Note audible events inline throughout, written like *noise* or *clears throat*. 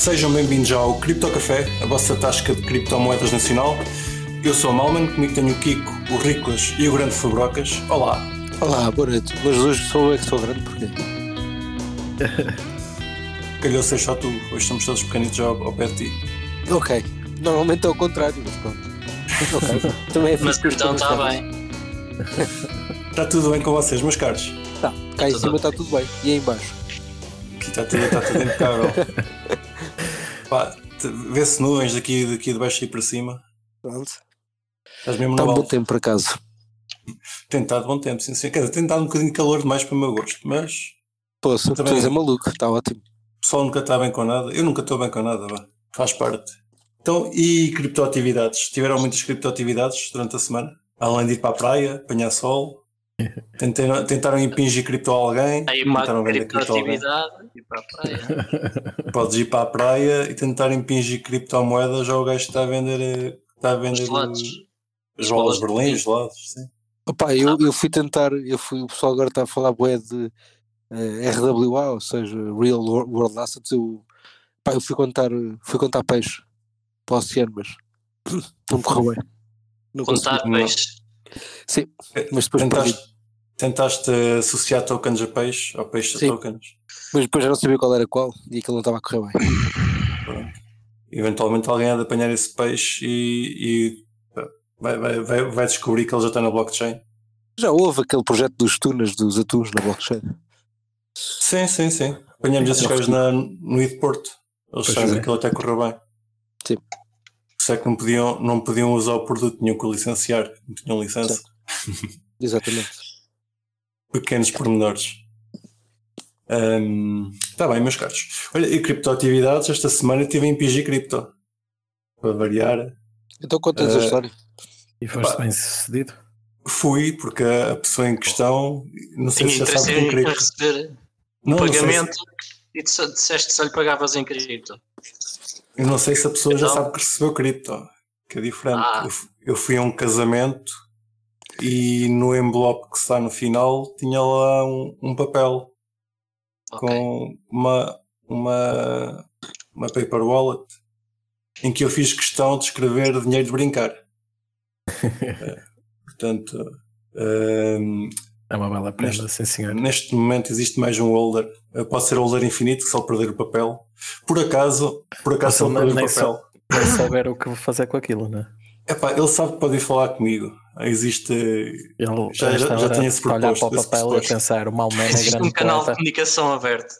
Sejam bem-vindos ao Cripto Café, a vossa tasca de criptomoedas nacional. Eu sou o Malman, comigo tenho o Kiko, o Riclas e o Grande Fabrocas. Olá! Olá, boa noite. Mas hoje sou eu que sou grande, porquê? *laughs* Calhou ser só tu, hoje estamos todos pequenitos ao, ao pé de ti. Ok. Normalmente é o contrário, mas pronto. *laughs* Ok. Também é Mas então está bem. Está *laughs* tudo bem com vocês, meus caros? Tá. Cá em Tudo cima está tudo bem. E aí em baixo? Aqui está tudo, está tudo impecável. Pá, Vê-se nuvens daqui, daqui de baixo e para cima. Pronto. Estás mesmo Está um bom tempo por acaso. Tem estado bom tempo, sim, sim. Quer dizer, tem estado um bocadinho de calor demais para o meu gosto, mas Posso, tu Também. és maluco, está ótimo. o pessoal nunca está bem com nada. Eu nunca estou bem com nada, vá. faz parte. Então, e criptoatividades? Tiveram muitas criptoatividades durante a semana? Além de ir para a praia, apanhar sol, *laughs* tentaram, tentaram impingir cripto a alguém, Aí uma tentaram vender cripto a alguém. criptoatividade e para a praia. *laughs* Podes ir para a praia e tentar impingir criptomoedas ao gajo que está a vender, eh, está a vender gelados. eh, As bolas de Berlim, Berlim. gelados, sim. Opa, eu, eu fui tentar, eu fui, o pessoal agora está a falar bué de eh, RWA, ou seja, Real Wor- World Assets. Eu, pá, eu fui contar, fui contar peixe para o oceano, mas *laughs* não me correu bem. Não Contar consegui. peixe. Sim, mas depois perdi. Tentaste, tentaste associar tokens a peixe, ou peixe a Sim. tokens. Mas depois já não sabia qual era qual e aquilo não estava a correr bem. Eventualmente alguém há de apanhar esse peixe e, e, vai, vai, vai, vai descobrir que ele já está na blockchain. Já houve aquele projeto dos tunas, dos atuns na blockchain. Sim, sim, sim. Apanhamos esses gajos na, no ID Porto. Eles Pois sabem é. que aquilo até correu bem. Sim. Só que não podiam, não podiam usar o produto, tinham que o licenciar, não tinham licença. Exatamente. *laughs* Pequenos pormenores. Está bem, meus caros. Olha, e criptoatividades, esta semana tive em PG Cripto. Para variar. Então conta-nos a Eh, história. E foste bem sucedido? Fui, porque a pessoa em questão, não sei Tinha se já sabe que em cripto. receber Não, não sei se- pagamento e disse- disseste se lhe pagavas em cripto. Eu não sei se a pessoa já Então? sabe que recebeu cripto, que é diferente. Ah. Eu, eu fui a um casamento e no envelope que está no final tinha lá um, um papel Com uma, uma, uma paper wallet em que eu fiz questão de escrever dinheiro de brincar. É, *laughs* portanto, hum, É uma bela prenda, Neste- sim senhor. neste momento existe mais um holder. Eh, Pode ser holder infinito, que só perder o papel. Por acaso, por acaso, ele perder o papel. só- Nem souber o que vou fazer com aquilo, né? Epá, ele sabe que pode ir falar comigo. Existe. Ele Já- já- já tinha esse a olhar proposto, para o papel e pensar o Malman é Existe grande um canal de poeta. comunicação aberto.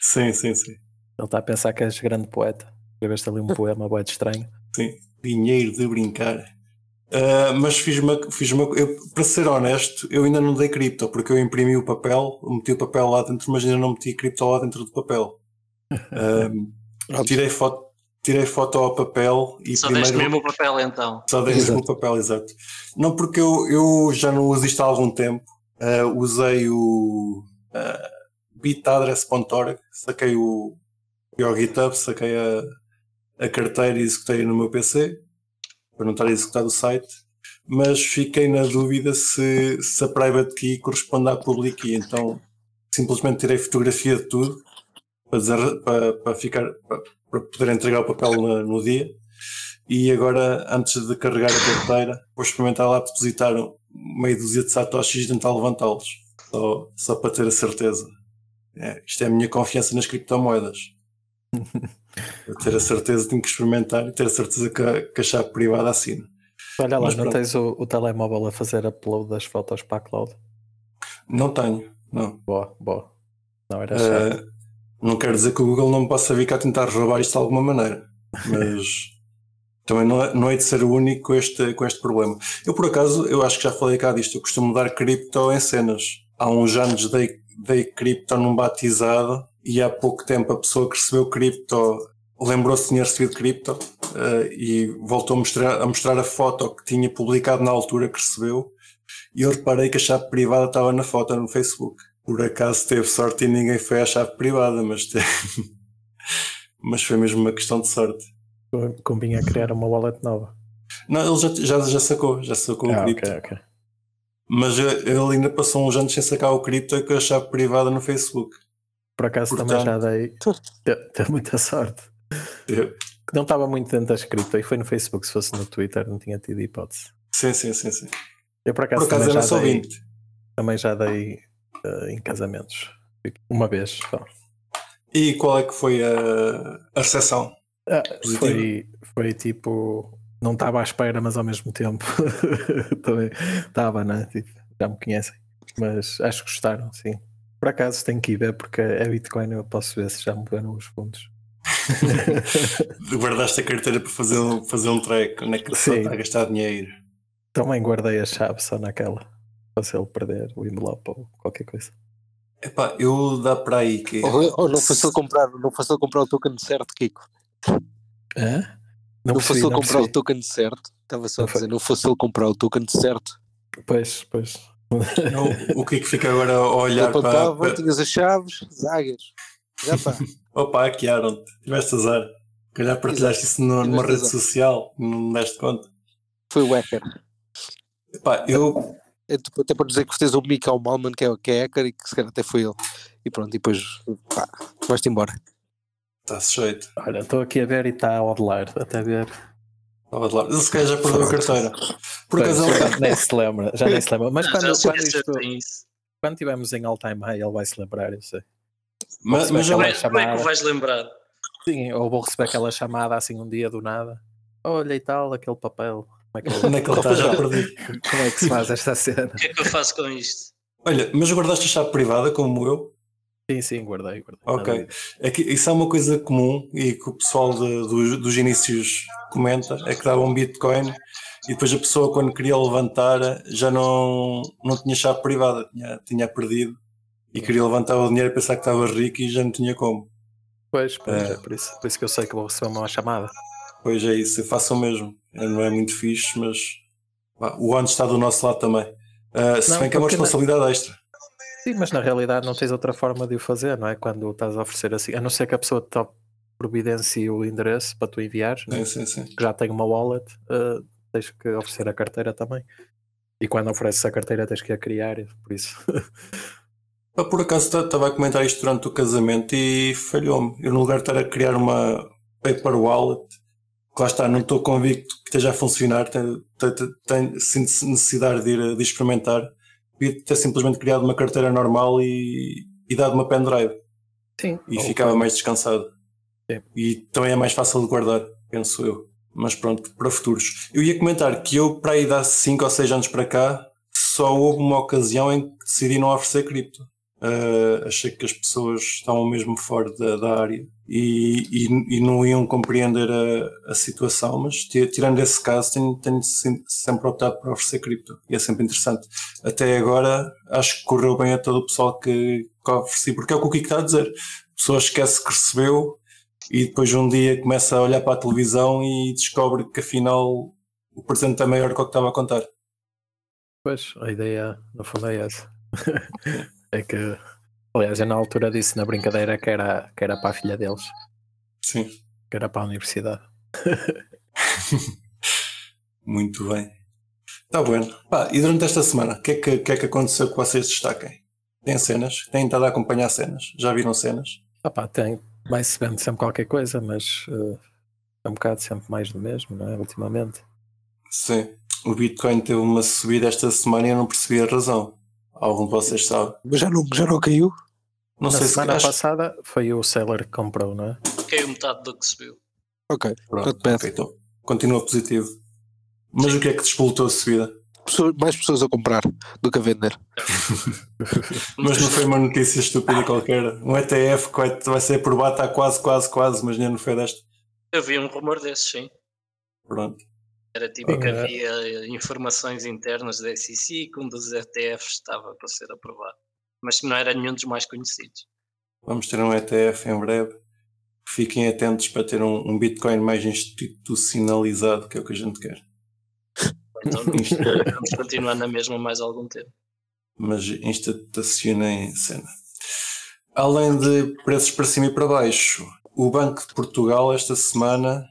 Sim, sim, sim. Ele está a pensar que és grande poeta. Escreveste ali um poema de estranho. sim. Dinheiro de brincar. Ah, mas fiz uma. Fiz uma eu, para ser honesto, eu ainda não dei cripto, porque eu imprimi o papel, meti o papel lá dentro, mas ainda não meti cripto lá dentro do papel. Pronto. *laughs* tirei, foto, tirei foto ao papel e Só primeiro. deste mesmo o papel então. Só dei mesmo o papel, exato. Não, porque eu, eu já não uso isto há algum tempo. Ah, usei o uh, bitadress.org, saquei o. ao GitHub, saquei a, a carteira e executei no meu PC, para não estar a executar do site. Mas fiquei na dúvida se, se a private key corresponde à public key, então simplesmente tirei fotografia de tudo para, para, para ficar para, para poder entregar o papel no, no dia e agora, antes de carregar a carteira, vou experimentar lá depositar meia dúzia de satoshis e tentar levantá-los. Só, só para ter a certeza. É, isto é a minha confiança nas criptomoedas. *laughs* para ter a certeza, tenho que experimentar e ter a certeza que a, que a chave privada assina. Olha lá, Mas não pronto. tens o, o telemóvel a fazer upload das fotos para a cloud? Não tenho, não. Boa, boa. Não era. Uh, não quero dizer que o Google não me possa vir cá tentar roubar isto de alguma maneira, *laughs* mas também não, é- não é de ser o único com este, com este problema. Eu, por acaso, eu acho que já falei cá disto, eu costumo dar cripto em cenas. Há uns anos dei, dei cripto num batizado e há pouco tempo a pessoa que recebeu cripto lembrou-se de tinha recebido cripto eh, e voltou a mostrar, a mostrar a foto que tinha publicado na altura que recebeu e eu reparei que a chave privada estava na foto no Facebook. Por acaso teve sorte e ninguém foi à chave privada, mas, te- *laughs* mas foi mesmo uma questão de sorte. Convinha criar uma wallet nova. Não, ele já, já, já sacou, já sacou o Ah, cripto. ok, ok. Mas ele ainda passou uns anos sem sacar o cripto e com a chave privada no Facebook. Por acaso Portanto- também já dei. Deu, *laughs* deu muita sorte. Eu- Que não estava muito dentro da cripto e foi no Facebook, se fosse no Twitter não tinha tido hipótese. Sim, sim, sim, sim. Eu por acaso, Por acaso também, era já só dei, 20. também já dei eh, em casamentos. Uma vez só. E qual é que foi a, a recepção? Ah, foi, foi tipo. Não estava à espera, mas ao mesmo tempo *laughs* também estava, né? Tipo, já me conhecem. Mas acho que gostaram, sim. Por acaso tenho que ir ver porque é Bitcoin, eu posso ver se já moveram os fundos. *laughs* Guardaste a carteira para fazer, um- fazer um track, onde é que está a gastar dinheiro? Também guardei a chave só naquela. Se ele perder o envelope ou qualquer coisa. Epá, eu dá para aí que. Ou, ou não fosse ele comprar, não fosse ele comprar o token certo, Kiko. Hã? Não, fosse percebi, ele não comprar o percebi. token certo. Estava só a Não foi. dizer, não fosse ele comprar o token certo. Pois, pois. Não, o que que fica agora a *laughs* olhar Ele para. apontava, para... tinhas as chaves, zagas. Já está. *laughs* Opa, hackearam-te. Tiveste azar. Se calhar partilhaste isso no- numa Tiveste rede azar. social, não me deste conta. Foi o hacker. Epá, eu. É, tipo, até para dizer que tens o Mikael Malman, que é, que é hacker, e que se calhar até foi ele. E pronto, e depois pá, vais-te embora. Está sujeito. Olha, estou aqui a ver e está a odlar. Até ver. Lá. Ele se calhar já perdeu a carteira. Por Pois, acaso ele. já nem se lembra. Já nem se lembra. Mas Ah, quando, quando, isto, quando estivermos em all time high, ele vai se lembrar, eu sei. Mas, Como é mas Como é, como é que o vais lembrar? Sim, ou vou receber aquela chamada assim um dia do nada. Olha e tal, aquele papel. Como é que, onde é que ele está? Já perdi. como é que se faz esta cena? O que é que eu faço com isto? Olha, mas guardaste a chave privada como eu? Sim, sim, guardei, guardei. Ok. É que isso é uma coisa comum e que o pessoal de- dos, dos inícios comenta, é que dava um Bitcoin e depois a pessoa quando queria levantar já não, não tinha chave privada, tinha, tinha perdido e queria levantar o dinheiro e pensar que estava rico e já não tinha como. Pois, pois, É. é por isso, por isso que eu sei que vou receber uma chamada. Pois é isso, o mesmo. É, Não é muito fixe, mas pá, o ano está do nosso lado também. Ah, se Não, bem que é uma responsabilidade extra. Sim, mas na realidade não tens outra forma de o fazer, não é? Quando estás a oferecer assim, a não ser que a pessoa te providencie o endereço para tu enviares, né? Sim, sim, sim. que já tem uma wallet, eh, tens que oferecer a carteira também. E quando ofereces a carteira tens que a criar, por isso. Pá, Por acaso ta- estava a comentar isto durante o casamento e falhou-me. Eu, no lugar de estar a criar uma paper wallet, lá está, não estou convicto que esteja a funcionar, tenho, sinto necessidade de ir de experimentar. Devia ter simplesmente criado uma carteira normal e, e dado uma pendrive Sim. e ou ficava mais descansado. Sim. E também é mais fácil de guardar, penso eu. Mas pronto, para futuros. Eu ia comentar que eu, para aí, de há 5 ou 6 anos para cá, só houve uma ocasião em que decidi não oferecer cripto. Ah, achei que as pessoas estavam mesmo fora da, da área e, e, e não iam compreender a, a situação, mas ti- tirando esse caso, tenho, tenho sempre optado por oferecer cripto e é sempre interessante. Até agora, acho que correu bem a todo o pessoal que, que ofereci, porque é o que o Kiko está a dizer. A pessoa esquece que recebeu e depois um dia começa a olhar para a televisão e descobre que afinal o presente é maior que o que estava a contar. Pois, a ideia no fundo é essa. *laughs* é que, aliás, eu na altura disse na brincadeira que era, que era para a filha deles, Sim, que era para a universidade. *laughs* muito bem. Está bem. Pá, e durante esta semana, o que, é que, que é que aconteceu que vocês destaquem? Tem cenas? Têm estado a acompanhar cenas? Já viram cenas? Ah pá, tem, vai-se vendo sempre qualquer coisa, mas eh, é um bocado sempre mais do mesmo, não é? Ultimamente. Sim. O Bitcoin teve uma subida esta semana e eu não percebi a razão. Algum de vocês sabe? Mas já não, já não caiu? Não Na sei se semana acho- passada foi o seller que comprou, não é? Caiu metade do que subiu. Ok. Pronto, então, continua positivo. Mas o que é que despoltou a subida? Mais pessoas a comprar do que a vender. *laughs* Mas não foi uma notícia estúpida qualquer. Um ETF que vai, ser aprovado, está quase, quase, quase, mas ainda não foi desta. Eu vi um rumor desses, sim. Pronto. Era tipo que Ok. havia informações internas da SEC que um dos ETFs estava para ser aprovado. Mas não era nenhum dos mais conhecidos. Vamos ter um ETF em breve. Fiquem atentos para ter um, um Bitcoin mais institucionalizado, que é o que a gente quer. Então *laughs* vamos continuar na mesma mais algum tempo. Mas institucionem cena. Além de preços para cima e para baixo, o Banco de Portugal esta semana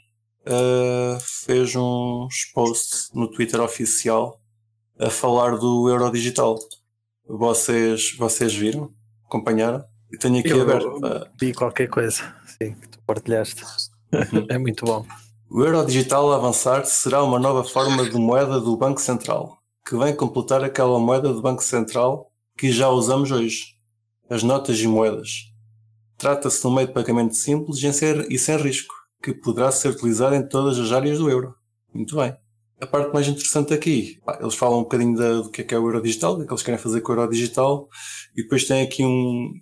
ah, fez uns posts no Twitter oficial a falar do euro digital. Vocês, vocês viram? Acompanharam? Eu tenho aqui Eu- aberto. ah, Vi qualquer coisa, sim, que tu partilhaste. *laughs* é muito bom. O euro digital a avançar será uma nova forma de moeda do Banco Central, que vem completar aquela moeda do Banco Central que já usamos hoje, as notas e moedas. Trata-se de um meio de pagamento simples e sem risco, que poderá ser utilizado em todas as áreas do euro. Muito bem. A parte mais interessante aqui, eles falam um bocadinho da, do que é, que é o euro digital, do que eles querem fazer com o euro digital, e depois tem aqui um,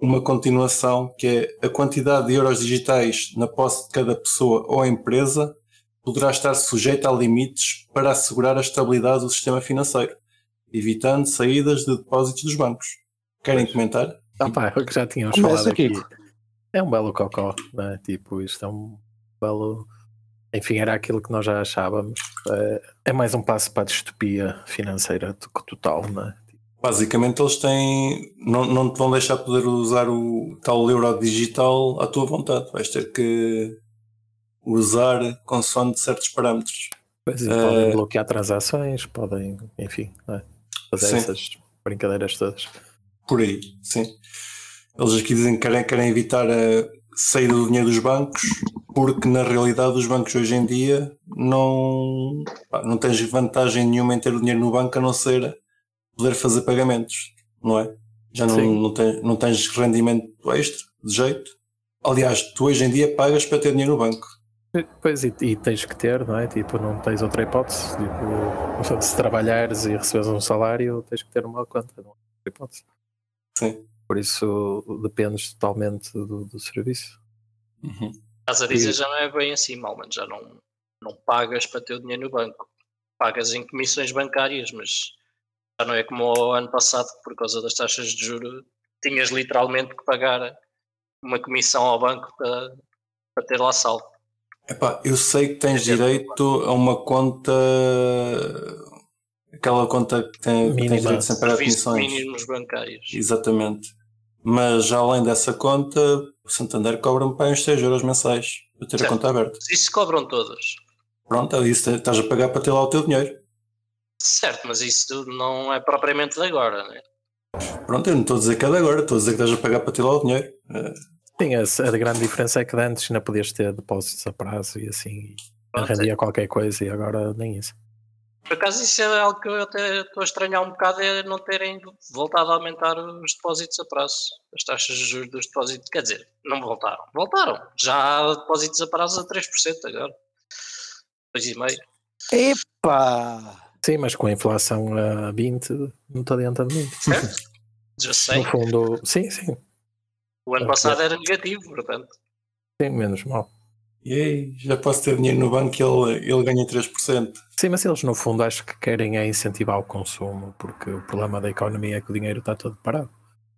uma continuação que é a quantidade de euros digitais na posse de cada pessoa ou empresa poderá estar sujeita a limites para assegurar a estabilidade do sistema financeiro, evitando saídas de depósitos dos bancos. Querem comentar? Ah, pá, é que já tínhamos Começa falado aqui. aqui. É um belo cocó, não é? Tipo, isto é um belo. Enfim, era aquilo que nós já achávamos. É, é mais um passo para a distopia financeira total, não é? Basicamente eles têm. Não, não te vão deixar poder usar o tal euro digital à tua vontade. Vais ter que usar consoante certos parâmetros. Pois, uh, podem bloquear transações, podem, enfim, é? fazer sim. essas brincadeiras todas. Por aí, sim. Eles aqui dizem que querem, querem evitar a saída do dinheiro dos bancos, porque na realidade os bancos hoje em dia não, não tens vantagem nenhuma em ter o dinheiro no banco a não ser poder fazer pagamentos, não é? Já não, não, tens, não tens rendimento extra, de jeito. Aliás, tu hoje em dia pagas para ter dinheiro no banco. Pois, e, e, tens que ter, não é? Tipo, não tens outra hipótese. Tipo, *laughs* se trabalhares e recebes um salário, tens que ter uma conta, não é outra hipótese. Sim. Por isso dependes totalmente do, do serviço. Uhum. Estás a dizer e... já não é bem assim, Malman, já não, não pagas para ter o dinheiro no banco. Pagas em comissões bancárias, mas já não é como o ano passado, por causa das taxas de juros, tinhas literalmente que pagar uma comissão ao banco para, para ter lá saldo. Epá, eu sei que tens direito a uma conta, aquela conta que, tem, tens direito sempre a comissões. mínimos bancários. Exatamente. Mas além dessa conta, o Santander cobra-me para uns 6 euros mensais para ter certo. a conta aberta. Isso cobram todos. Pronto, é isso estás a pagar para ter lá o teu dinheiro. Certo, mas isso não é propriamente de agora, não é? Pronto, eu não estou a dizer que é de agora, estou a dizer que estás a pagar para ter lá o dinheiro. É. Sim, a, a grande diferença é que antes ainda podias ter depósitos a prazo e assim rendia qualquer coisa e agora nem isso. Por acaso isso é algo que eu até estou a estranhar um bocado é não terem voltado a aumentar os depósitos a prazo, as taxas de juros dos depósitos, quer dizer, não voltaram, voltaram, já há depósitos a prazo a 3% agora, 2,5%. Epa! Sim, mas com a inflação a 20 não está adiantando muito. Certo? Já sei. No fundo, sim, sim. O ano passado era negativo, portanto. Sim, menos mal. E aí, já posso ter dinheiro no banco e ele, ele ganha 3%. Sim, mas eles no fundo acho que querem é incentivar o consumo, porque o problema da economia é que o dinheiro está todo parado.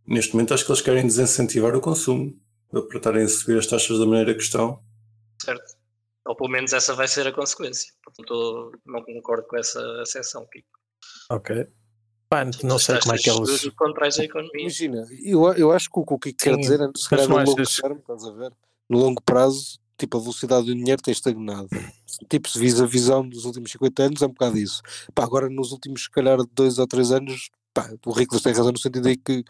Neste momento acho que eles querem desincentivar o consumo, para estarem a subir as taxas da maneira que estão. Certo. Ou pelo menos essa vai ser a consequência. Portanto, não concordo com essa acessão, Kiko. Ok. Pá, não sei como é que eles. a economia. Imagina, eu, eu acho que o que o Kiko quer dizer é se calhar no longo termo, estás a ver? No longo prazo, tipo, a velocidade do dinheiro tem estagnado. Tipo, se vis a visão dos últimos 50 anos, é um bocado isso. Pá, agora nos últimos, se calhar, dois ou três anos, pá, o Ricolas tem razão no sentido de que,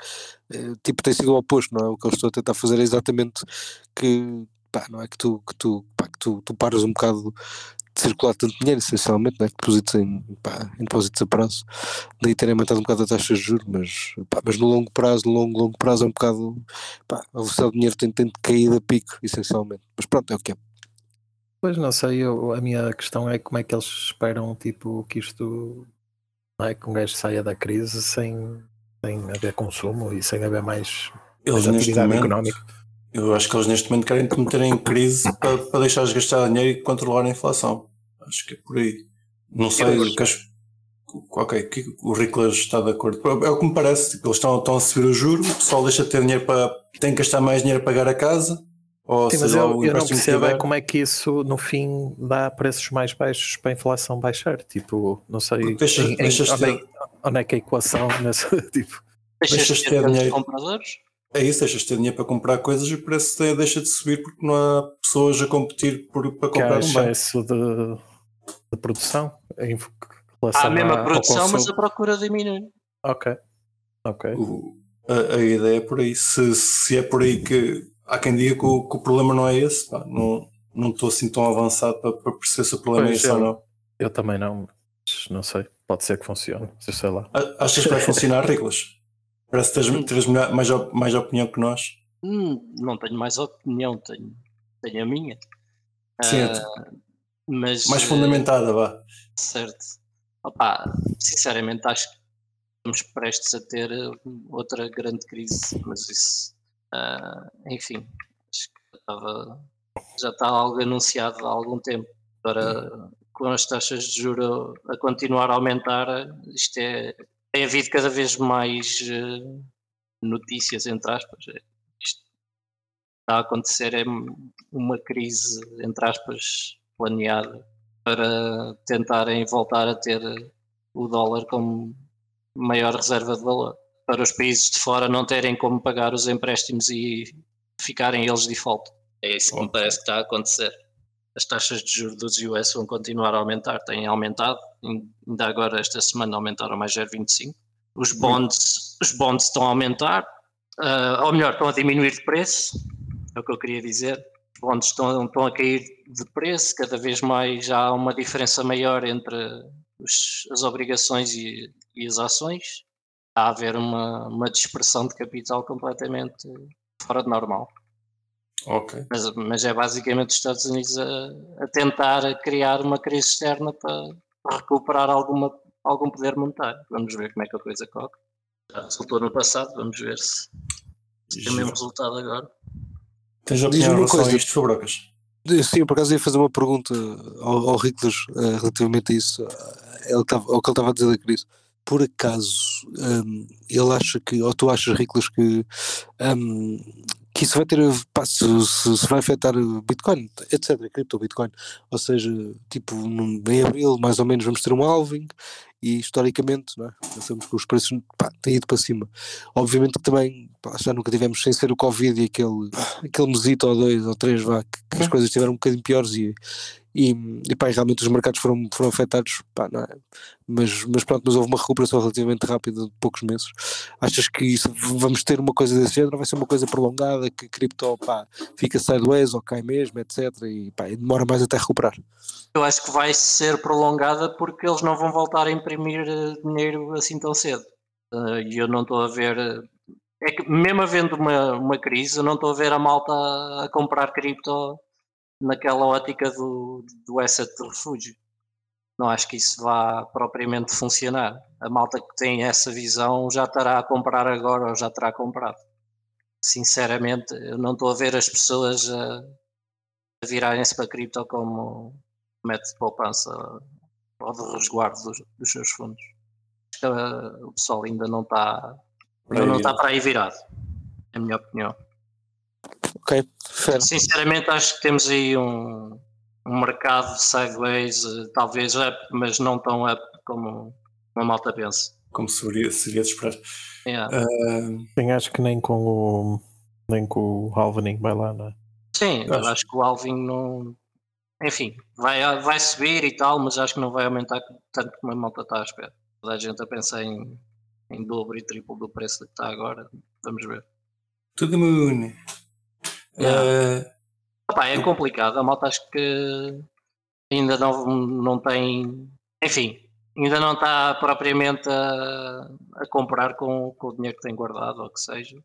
eh, tipo, tem sido o oposto, não é? O que eu estou a tentar fazer é exatamente que pá, não é que tu, que tu, pá, que tu, tu paras um bocado circular tanto dinheiro, essencialmente, não é? que depositos em, pá, em depósitos a prazo, daí terem aumentado um bocado a taxa de juros, mas, pá, mas no longo prazo, no longo, longo prazo é um bocado, pá, a velocidade do dinheiro tem, tem caído a pico, essencialmente, mas pronto, é o que é. Pois não sei, eu, a minha questão é como é que eles esperam tipo, que isto não é, que um gajo saia da crise sem, sem haver consumo e sem haver mais, eles mais atividade momento, económica. Eu acho que eles neste momento querem te meter em crise para, para deixar de gastar dinheiro e controlar a inflação. Acho que é por aí. Não sei o que acho. Ok, que o Riclas está de acordo. É o que me parece. Tipo, eles estão, estão a subir o juro, o pessoal deixa de ter dinheiro para. tem que gastar mais dinheiro para pagar a casa. Ou Sim, mas eu, eu não percebo é como é que isso no fim dá preços mais baixos para a inflação baixar. Tipo, não sei deixa, em, deixa em, onde, é, onde, é, que a equação nessa, *laughs* tipo, deixas, deixas de ter dinheiro. compradores? É isso, deixas de ter dinheiro para comprar coisas e o preço deixa de subir porque não há pessoas a competir por, para comprar um bem. excesso de, de produção em Há a mesma produção, mas a procura diminui. Ok. Ok. O, a, a, ideia é por aí. Se, se é por aí que há quem diga que o, que o problema não é esse, pá, não, não estou assim tão avançado para, para perceber se o problema Pois, é isso ou não. Eu também não, mas não sei. Pode ser que funcione, sei lá. Achas que vai funcionar, Riclas? Parece que tens, tens melhor- mais, mais opinião que nós. Hum, não tenho mais opinião, tenho, tenho a minha. Sim, Ah, mas, mais fundamentada, vá. Certo. Opa, sinceramente acho que estamos prestes a ter eh, outra grande crise, mas isso, ah, enfim, acho que já estava- já está algo anunciado há algum tempo. Agora, com as taxas de juro a continuar a aumentar, isto é, tem havido cada vez mais eh, notícias, entre aspas. Isto está a acontecer é uma crise, entre aspas, planeada para tentarem voltar a ter o dólar como maior reserva de valor. Para os países de fora não terem como pagar os empréstimos e ficarem eles default. É isso que me parece que está a acontecer. As taxas de juros dos US vão continuar a aumentar, têm aumentado, ainda agora esta semana aumentaram mais 0,25. Os bonds, os bonds estão a aumentar, ah, ou melhor, estão a diminuir de preço, é o que eu queria dizer. Os bonds estão, estão a cair de preço, cada vez mais há uma diferença maior entre os- as obrigações e, e as ações. Está a haver uma, uma dispersão de capital completamente fora de normal. Mas, mas é basicamente os Estados Unidos a, a tentar criar uma crise externa para recuperar alguma, algum poder monetário. Vamos ver como é que a coisa corre. Já resultou no passado, vamos ver se, se tem o mesmo resultado agora. Tens opinião em relação a coisa. isto, Fabrocas? Sim, eu por acaso ia fazer uma pergunta ao, ao Riclas eh, relativamente a isso, eh, ele tava, ao que ele estava a dizer da crise. Por acaso, hum, ele acha que, ou tu achas, Riclas, que, hum, que isso vai ter, pá, se, se- vai afetar o Bitcoin, etc., cripto Bitcoin, ou seja, tipo, em abril mais ou menos vamos ter um halving e historicamente, não é? Nós sabemos que os preços pá, têm ido para cima. Obviamente que também, pá, já nunca tivemos, sem ser o Covid e aquele, aquele mesito ou dois ou três, vá, que, que as coisas estiveram um bocadinho piores e, e, e pá, realmente os mercados foram, foram afetados, pá, não é? mas, mas pronto, mas houve uma recuperação relativamente rápida de poucos meses. Achas que isso, vamos ter uma coisa desse género? Vai ser uma coisa prolongada, que cripto, pá, fica sideways ou cai mesmo, etc. E, pá, demora mais até recuperar. Eu acho que vai ser prolongada porque eles não vão voltar a imprimir eh, dinheiro assim tão cedo. Eh, E eu não estou a ver. eh, É que mesmo havendo uma, uma crise, eu não estou a ver a malta a comprar cripto naquela ótica do, do asset de refúgio. Não acho que isso vá propriamente funcionar. A malta que tem essa visão já estará a comprar agora ou já terá comprado. Sinceramente, eu não estou a ver as pessoas a, a virarem-se para cripto como método de poupança ou de resguardo dos, dos seus fundos. Acho que uh, o pessoal ainda não está ainda não está para aí virado, é a minha opinião. Ok, fair. Sinceramente acho que temos aí um, um mercado sideways, eh, talvez up, mas não tão up como a malta pensa. Como seria, seria de esperar. Yeah. Ah, Sim, acho que nem com o nem com o halvening vai lá, não é? Sim, eu acho- acho que o Alvin não. Enfim, vai, vai subir e tal, mas acho que não vai aumentar tanto como a malta está à espera. Toda a gente a pensar em, em dobro e triplo do preço que está agora. Vamos ver. to the moon. Ah, Opa, é complicado. A malta acho que ainda não, não tem. Enfim, ainda não está propriamente a, a comprar com, com o dinheiro que tem guardado, ou o que seja.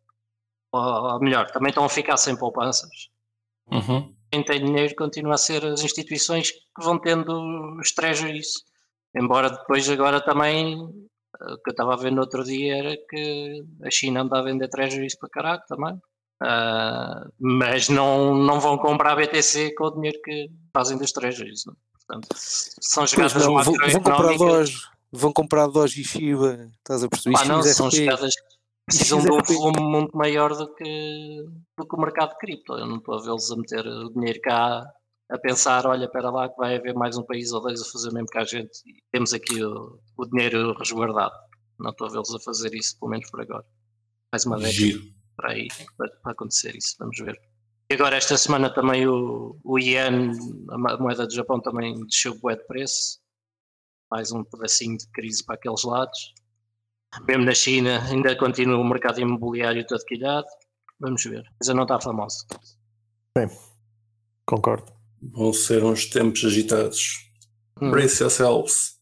Ou, ou melhor, também estão a ficar sem poupanças. uhum. quem tem dinheiro continua a ser as instituições que vão tendo os treasuries. Embora depois agora também, eh, o que eu estava a ver no outro dia era que a China anda a vender treasuries para caralho também. Ah, mas não, não vão comprar BTC com o dinheiro que fazem dos treasuries. Não? é? Portanto, são Pois jogadas não, vão, vão comprar. Doge, vão comprar Doge e Shiba, estás a perceber? Pá, não, XRP. são jogadas que precisam de um volume muito maior do que, do que o mercado de cripto. Eu não estou a vê-los a meter o dinheiro cá a pensar, olha, espera lá que vai haver mais um país ou dois a fazer mesmo que a gente e temos aqui o, o dinheiro resguardado. Não estou a vê-los a fazer isso, pelo menos por agora. Mais uma vez Giro. Para aí para, acontecer isso, vamos ver. E agora esta semana também o, o Yen, a moeda do Japão também desceu bué de preço. Mais um pedacinho de crise para aqueles lados. Mesmo na China ainda continua o mercado imobiliário todo quilhado. Vamos ver. Mas não está famoso. Concordo. Vão ser uns tempos agitados. Hum. Brace yourselves.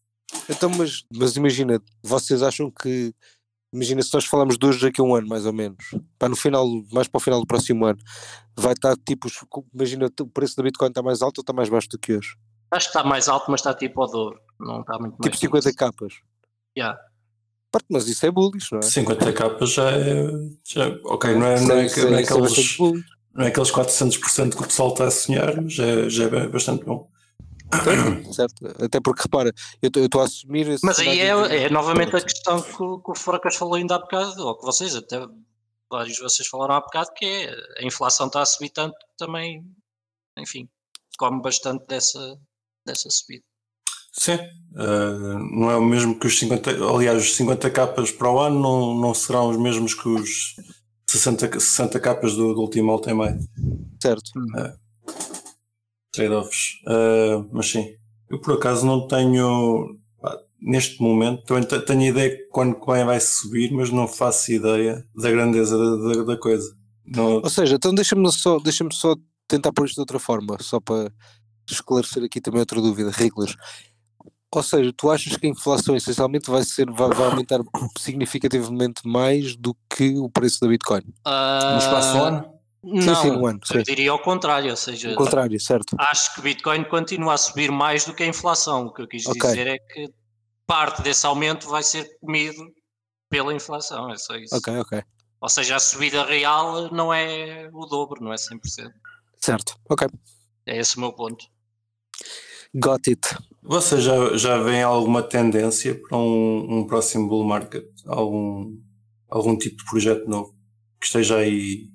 Então, mas, mas imagina, vocês acham que. Imagina se nós falarmos de hoje daqui a um ano, mais ou menos, para no final, mais para o final do próximo ano, vai estar tipo, imagina, o preço da Bitcoin está mais alto ou está mais baixo do que hoje? Acho que está mais alto, mas está tipo ao dobro. Não está muito mais. Tipo 50 capas. Yeah. Mas isso é bullish, não é? 50 capas já é. Já, ok, não é, não é, não é isso bastante aqueles, bullish. não é aqueles 400% que o pessoal está a sonhar, mas já, já é bastante bom. Certo? Até porque repara, eu estou a assumir esse Mas aí é, é novamente a questão que, o- que o Fracas falou ainda há bocado, ou que vocês, até vários de vocês falaram há bocado, que é a inflação está a subir tanto que também, enfim, come bastante dessa, dessa subida. Sim, eh, não é o mesmo que os 50, aliás, os 50 capas para o ano não, não serão os mesmos que os 60, 60 capas do, do último all time high. Trade-offs. Uh, mas sim, eu por acaso não tenho, pá, neste momento, tenho a ideia que quando Coin vai subir, mas não faço ideia da grandeza da, da- da coisa. Não, Ou seja, então deixa-me só, deixa só tentar pôr isto de outra forma, só para esclarecer aqui também outra dúvida, Riglas. Ou seja, tu achas que a inflação essencialmente vai ser, vai, vai aumentar significativamente mais do que o preço da Bitcoin? no espaço de um ano? Não, sim, no ano, sim. eu diria ao contrário, ou seja, O contrário, certo? acho que Bitcoin continua a subir mais do que a inflação. O que eu quis Ok. dizer é que parte desse aumento vai ser comido pela inflação, é só isso. Ok, ok. Ou seja, a subida real não é o dobro, não é 100%. Certo, ok. É esse o meu ponto. Got it. Vocês já, já veem alguma tendência para um, um próximo bull market? Algum, algum tipo de projeto novo que esteja aí,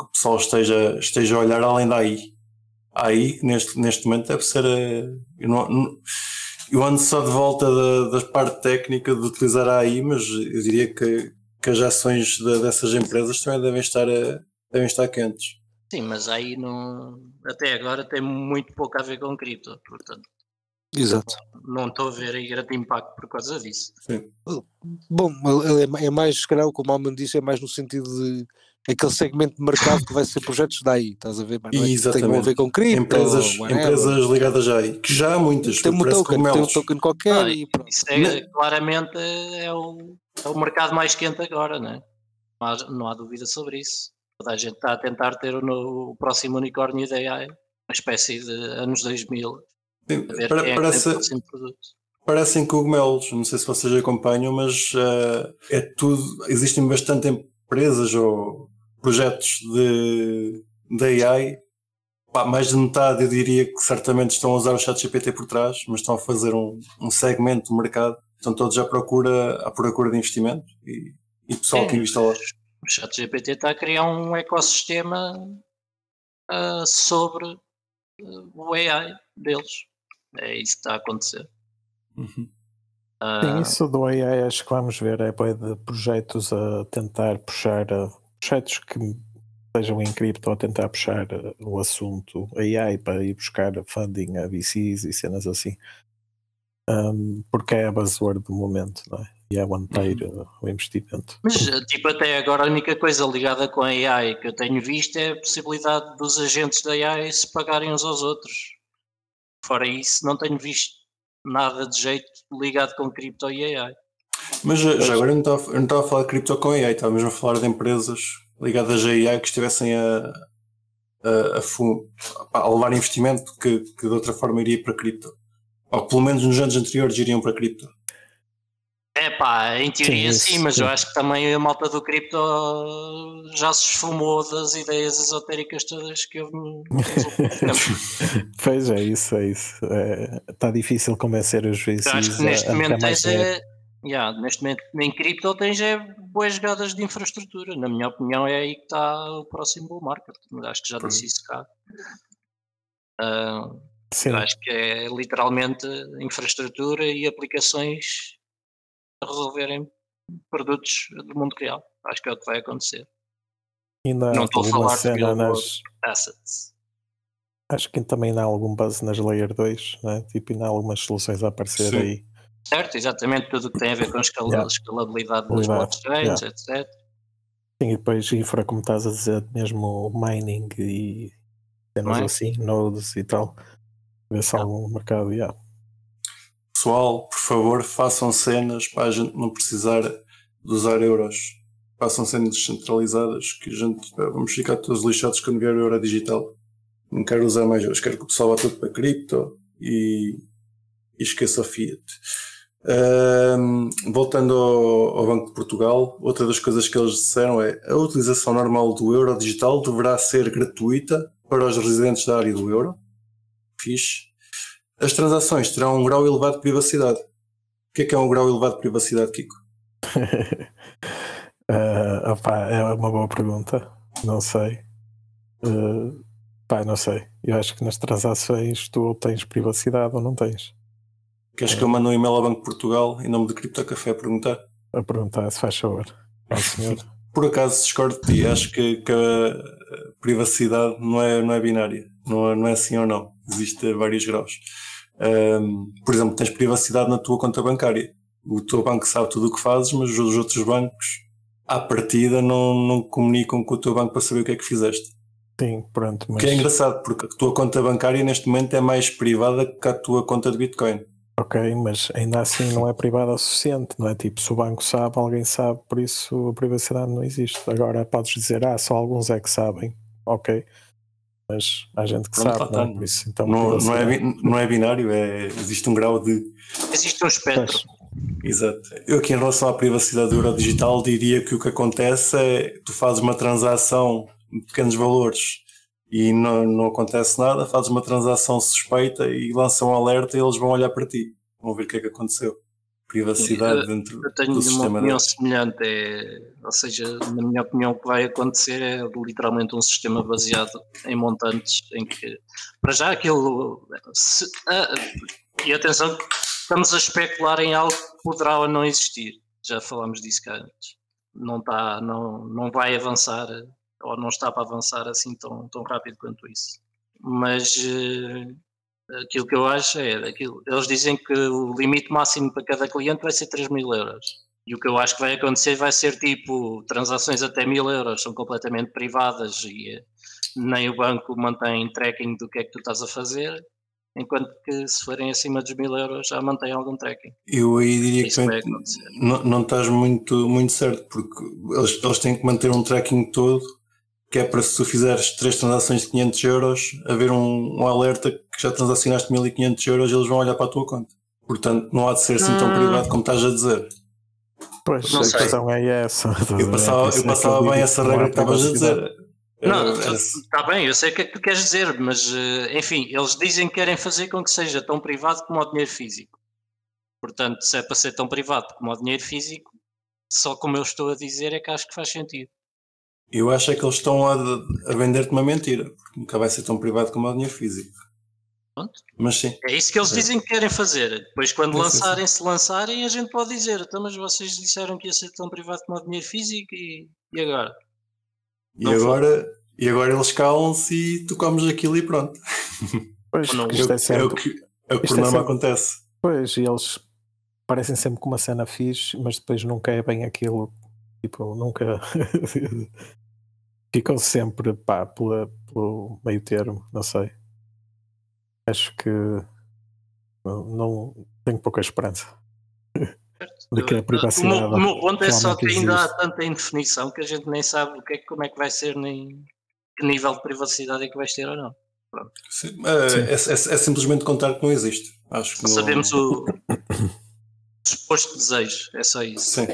que o pessoal esteja, esteja a olhar além da AI? A AI, que neste, neste momento, deve ser. eh, Eu, não, eu ando só de volta da, da parte técnica de utilizar a AI, mas eu diria que, que as ações da- dessas empresas também devem estar, eh, devem estar quentes. Sim, mas aí não, até agora tem muito pouco a ver com cripto, portanto Exato. não estou a ver aí grande impacto por causa disso. Bom, é é mais, se calhar, o que o Malman disse, é mais no sentido de aquele segmento de mercado que vai ser projetos daí, estás a ver? Mas não é que tenham a ver com cripto, Empresas, empresas ligadas à AI, que já há muitas, tem um token, tem um token qualquer Ah, e pronto. Isso é claramente é o, é o mercado mais quente agora, né? não há, não há dúvida sobre isso. Toda a gente está a tentar ter o, no- o próximo unicórnio da AI, uma espécie de anos 2000, Sim, a ver pare- quem é que tem o parece, parecem cogumelos, não sei se vocês acompanham, mas eh, é tudo. Existem bastante empresas ou projetos de, de AI. Pá, mais de metade eu diria que certamente estão a usar o chat GPT por trás, mas estão a fazer um, um segmento do mercado. Estão todos à procura, à procura de investimento e, e pessoal que É. investe lá. O ChatGPT está a criar um ecossistema ah, sobre ah, o AI deles. É isso que está a acontecer. Uhum. Ah, Sim, isso do AI acho que vamos ver é de projetos a tentar puxar uh, projetos que sejam em cripto a tentar puxar uh, o assunto AI para ir buscar funding a VCs e cenas assim. Um, porque é a buzzword do momento, não é? E é onde está a ir uh, o investimento. Mas, eh, tipo, até agora a única coisa ligada com a AI que eu tenho visto é a possibilidade dos agentes da AI se pagarem uns aos outros. Fora isso, não tenho visto nada de jeito ligado com cripto e AI. Mas já, já agora eu não estava eu não estava a falar de cripto com AI, estava mesmo a falar de empresas ligadas a AI que estivessem a, a, a, a levar investimento que, que de outra forma iria para cripto. Ou pelo menos nos anos anteriores iriam para cripto. É pá, em teoria Sim, sim, mas sim. eu acho que também a malta do cripto já se esfumou das ideias esotéricas todas que tempos. *laughs* Pois é, isso, é isso. Está difícil convencer os VCs Eu acho que neste a momento tens é, yeah, neste momento em cripto tens é boas jogadas de infraestrutura. Na minha opinião é aí que está o próximo bull market. Acho que já disse isso cá. Eu acho que é literalmente infraestrutura e aplicações a resolverem produtos do mundo real. Acho que é o que vai acontecer. ainda não há estou a falar de cena nas, Assets. Acho que também há algum buzz nas Layer 2, né? tipo, ainda há algumas soluções a aparecer Sim. aí. Certo, exatamente tudo o que tem a ver com escala- Yeah. escalabilidade das Escalabilidade, blockchains, etc. Sim, e depois infra, como estás a dizer, mesmo mining e cenas é? assim, nodes e tal. Ver se há algum mercado. Yeah. Pessoal, por favor, façam cenas para a gente não precisar de usar euros. Façam cenas descentralizadas que a gente pá, vamos ficar todos lixados quando vier o euro digital. Não quero usar mais euros, quero que o pessoal vá tudo para cripto e, e esqueça o Fiat. Ahm, voltando ao, ao Banco de Portugal, outra das coisas que eles disseram é a utilização normal do euro digital deverá ser gratuita para os residentes da área do euro. Fixe. As transações terão um grau elevado de privacidade. O que é que é um grau elevado de privacidade, Kiko? *laughs* Ah, opá, é uma boa pergunta. Não sei. Ah, pá, não sei. Eu acho que nas transações tu ou tens privacidade ou não tens. Queres que eu mande um e-mail ao Banco de Portugal em nome de Cripto Café a perguntar? A perguntar se faz favor. Ao senhor. *laughs* Por acaso discordo de ti, acho que, que a privacidade não é, não é binária, não é, não é sim ou não, existe vários graus. Ahm, por exemplo, tens privacidade na tua conta bancária, o teu banco sabe tudo o que fazes, mas os outros bancos, à partida, não, não comunicam com o teu banco para saber o que é que fizeste. Sim, pronto. Mas, que é engraçado, porque a tua conta bancária neste momento é mais privada que a tua conta de Bitcoin. Ok, mas ainda assim não é privada o suficiente, não é? Tipo, se o banco sabe, alguém sabe, por isso a privacidade não existe. Agora podes dizer, ah, só alguns é que sabem. Ok. Mas há gente que Pronto, sabe, lá não é? Por isso, então, Não, não, é, não é binário, é, existe um grau de. Existe um espectro. Exato. Eu aqui em relação à privacidade do euro digital diria que o que acontece é tu fazes uma transação de pequenos valores e não, não acontece nada, fazes uma transação suspeita e lançam um alerta e eles vão olhar para ti. Vão ver o que é que aconteceu. Privacidade dentro Eu tenho do uma sistema opinião deles. semelhante, é, ou seja, na minha opinião, o que vai acontecer é literalmente um sistema baseado em montantes, em que, para já, aquilo. se- ah, e atenção, estamos a especular em algo que poderá ou não existir. Já falámos disso cá antes. Não, está, não, não vai avançar, ou não está para avançar assim tão, tão rápido quanto isso. Mas. eh, aquilo que eu acho é aquilo. Eles dizem que o limite máximo para cada cliente vai ser 3 mil euros. E o que eu acho que vai acontecer vai ser tipo transações até mil euros são completamente privadas e eh, nem o banco mantém tracking do que é que tu estás a fazer, enquanto que se forem acima dos mil euros já mantém algum tracking. Eu aí diria que Isso acontecer. não, não estás muito, muito certo, porque eles, eles têm que manter um tracking todo, que é para se tu fizeres três transações de 500 euros, haver um, um alerta que já transacionaste 1500 euros, eles vão olhar para a tua conta. Portanto, não há de ser assim tão Hum. privado como estás a dizer. Pois, Não a sei. questão é essa. Eu passava, eu é passava bem essa regra que estavas a dizer. Não, Era- era- está bem, eu sei o que é que tu queres dizer, mas eh, enfim, eles dizem que querem fazer com que seja tão privado como o dinheiro físico. Portanto, se é para ser tão privado como o dinheiro físico, só como eu estou a dizer é que acho que faz sentido. Eu acho é que eles estão a, a vender-te uma mentira, porque nunca vai ser tão privado como o dinheiro físico. Pronto. Mas sim, É isso que eles É. dizem que querem fazer. Depois, quando Sim, sim, lançarem, se lançarem, a gente pode dizer: então, mas vocês disseram que ia ser tão privado como o dinheiro físico e, e agora? e Não foi. agora, e agora eles calam-se e tu comes aquilo e pronto. Pois, não. É, isto o- é é sempre. o que, é o que isto por é norma sempre- acontece. Pois, e eles parecem sempre com uma cena fixe, mas depois nunca é bem aquilo. Tipo, nunca. *laughs* Ficam sempre pá, pela, pelo meio termo, não sei. Acho que não, não tenho pouca esperança de que a privacidade. O meu, ponto é só que ainda há existe. tanta indefinição que a gente nem sabe o que é, como é que vai ser, nem que nível de privacidade é que vais ter ou não. Sim, é, é- é- é simplesmente contar que não existe. Acho que não... Sabemos o *coughs* suposto desejo, é só isso. Sim.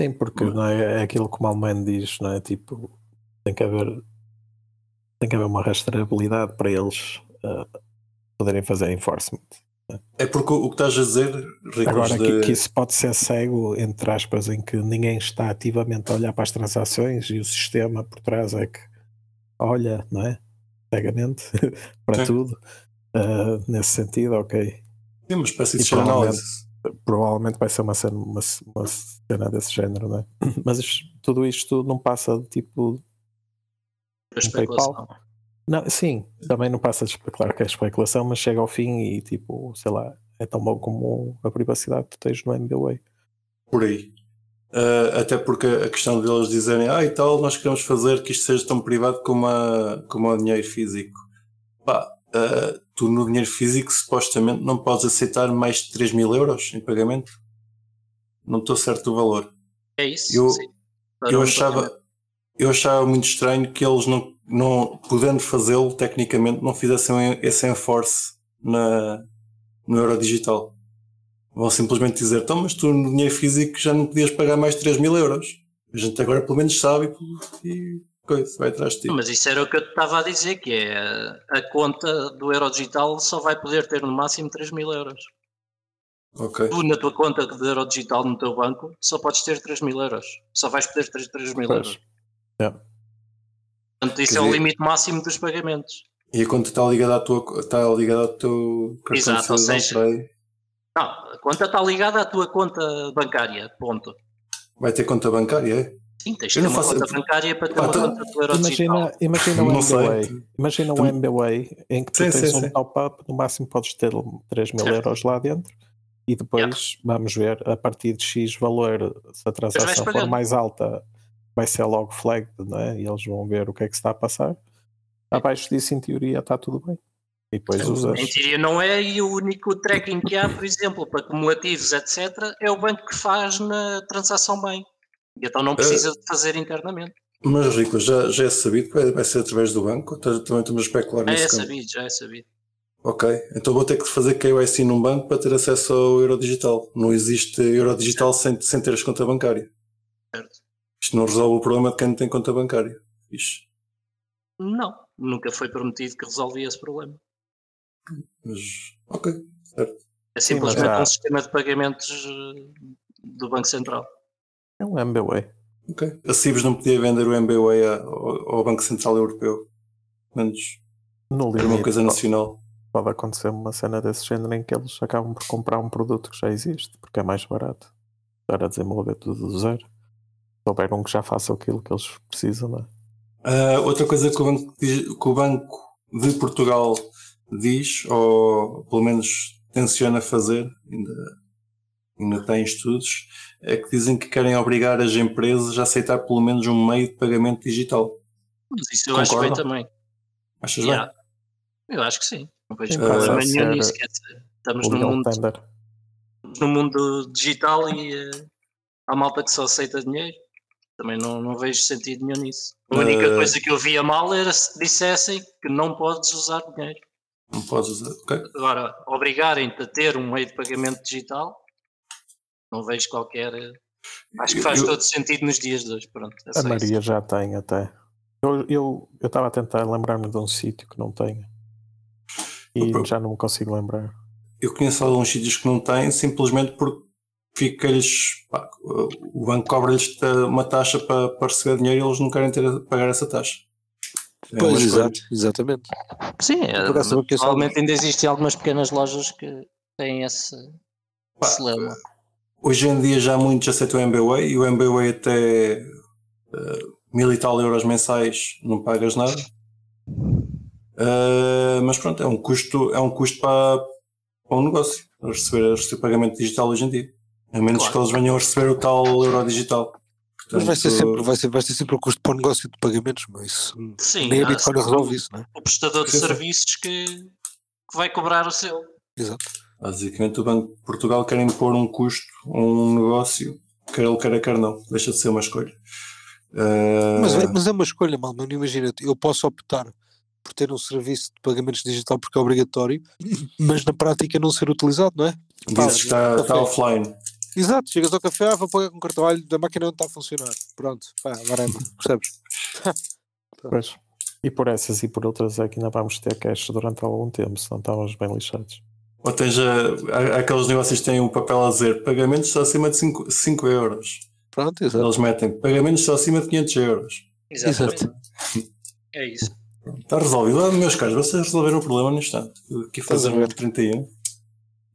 Sim, porque não é, é aquilo que o Malman diz, não é? Tipo, tem que haver tem que haver uma rastreabilidade para eles ah, poderem fazer enforcement. É porque o o que estás a dizer, Ricos, Agora de... que, que isso pode ser cego, entre aspas, em que ninguém está ativamente a olhar para as transações e o sistema por trás é que olha, não é? Cegamente *laughs* para tudo. Ah, nesse sentido, ok. Sim, uma espécie de shared provavelmente- vai ser uma cena, uma, uma cena desse género, não é? *clears throat* Mas isto- tudo isto não passa de tipo um especulação. PayPal. Não, sim, também não passa de claro que é especulação, mas chega ao fim e tipo, sei lá, é tão bom como a privacidade que tu tens no MBWay. por aí. Ah, até porque a questão deles dizerem, ah, e tal, nós queremos fazer que isto seja tão privado como, a, como o dinheiro físico. pá, uh, tu no dinheiro físico supostamente não podes aceitar mais de 3 mil euros em pagamento. Não estou certo do valor. É isso? Eu, sim. Eu um achava, eu achava muito estranho que eles não, não podendo fazê-lo tecnicamente, não fizessem esse enforce na, no euro digital. Vão simplesmente dizer, então, mas tu no dinheiro físico já não podias pagar mais de 3 mil euros. A gente agora pelo menos sabe e coisa, vai atrás de ti. Mas isso era o que eu te estava a dizer, que é a conta do euro digital só vai poder ter no máximo 3 mil euros. Ok. Tu na tua conta de euro digital no teu banco só podes ter 3 mil euros. Só vais poder ter 3 mil euros. Yeah. Portanto, isso Quer é o dizer- limite máximo dos pagamentos. E a conta está ligada à tua está ligada ao teu cartão Exato, de seja-. Não, a conta está ligada à tua conta bancária, ponto. Vai ter conta bancária, é? Sim, tens de Eu ter não uma faço- conta bancária para ter Ah, uma conta do euro. Imagina, imagina o. MBWay. Imagina o em que tu Sim, tens sim, um top-up, no máximo podes ter 3 mil Certo. euros lá dentro e depois vamos ver a partir de X valor, se a transação for mais alta, vai ser logo flagged, não é? E eles vão ver o que é que se está a passar. Abaixo disso, em teoria, está tudo bem. E depois usas. Em teoria não é, e o único tracking que há, por exemplo, para cumulativos, etc., é o banco que faz na transação bem. E então não precisa de fazer internamente. Mas Rico, já, já é sabido que vai, ser através do banco? Também estamos a especular Já é campo. sabido, já é sabido. Ok, então vou ter que fazer KYC num banco para ter acesso ao euro digital. Não existe euro digital sem, sem teres conta bancária. Certo. Isto não resolve o problema de quem não tem conta bancária. Fixe. Não, nunca foi prometido que resolvia esse problema. Mas, ok, certo. É Sim, mas simplesmente já- um sistema de pagamentos eh, do Banco Central. É um MBWay. Ok. A CIBS não podia vender o MBWay ao, ao Banco Central Europeu. Menos No era uma limite, coisa nacional. pode acontecer uma cena desse género em que eles acabam por comprar um produto que já existe, porque é mais barato. Estar a desenvolver tudo do zero. Se houver um que já faça aquilo que eles precisam, não é? Ah, outra coisa que o, banco, que o Banco de Portugal diz, ou pelo menos tenciona fazer, ainda, ainda está em estudos, é que dizem que querem obrigar as empresas a aceitar pelo menos um meio de pagamento digital. Mas isso eu acho bem também. Achas Yeah. bem? Eu acho que sim. Não vejo Sim, problema nenhum nisso. Quer dizer, estamos legal mundo, no mundo digital e eh, há malta que só aceita dinheiro. Também não, não vejo sentido nenhum nisso. A única Eh, coisa que eu via mal era se dissessem que não podes usar dinheiro. Não podes usar. Ok. Agora, obrigarem-te a ter um meio de pagamento digital, não vejo qualquer. eh, Acho que faz Eu- todo sentido nos dias de hoje. Pronto, é A só isso. Maria já tem até. Eu eu eu estava a tentar lembrar-me de um sítio que não tenha. E Opa. já não me consigo lembrar. Eu conheço alguns sítios que não têm, simplesmente porque fica-lhes. O banco cobra-lhes uma taxa para, para receber dinheiro e eles não querem ter a pagar essa taxa. É Pois, exato, exatamente. Sim, é, eu conheço provavelmente ainda existem algumas pequenas lojas que têm esse, Pá, esse lema. Hoje em dia já muitos aceitam o MBWay e o MBWay até uh, mil e tal euros mensais não pagas nada. Uh, mas pronto, é um custo, é um custo para, para um negócio a receber, a receber pagamento digital hoje em dia. A menos Claro. que eles venham a receber o tal euro digital. Mas vai ser, Portanto, sempre, vai, ser, vai ser sempre o custo para o negócio de pagamentos, mas isso, Sim, nem a há Bitcoin sempre resolve isso, não é? o prestador de Sim, sim. serviços que, que vai cobrar o seu. Exato. Basicamente o Banco de Portugal quer impor um custo a um negócio, quer ele queira, quer não. Deixa de ser uma escolha. Uh, Mas, é, mas é uma escolha, mal, não imagina, eu posso optar por ter um serviço de pagamentos digital porque é obrigatório, *laughs* mas na prática não ser utilizado, não é? Dizes que está, está offline. Exato, chegas ao café, ah, vou pagar com cartão, olha, a máquina não está a funcionar. Pronto, pá, agora *laughs* é, percebes? *laughs* Pois. E por essas e por outras é que ainda vamos ter cash durante algum tempo, senão estávamos bem lixados. Ou seja, há- há aqueles negócios que têm um papel a dizer pagamentos só acima de 5, 5 euros. Pronto, exato. Eles metem pagamentos só acima de 500 euros. Exatamente. É isso. Está resolvido. Ah, meus caros, vocês resolveram o problema no instante. Aqui a fazer um ver. 31.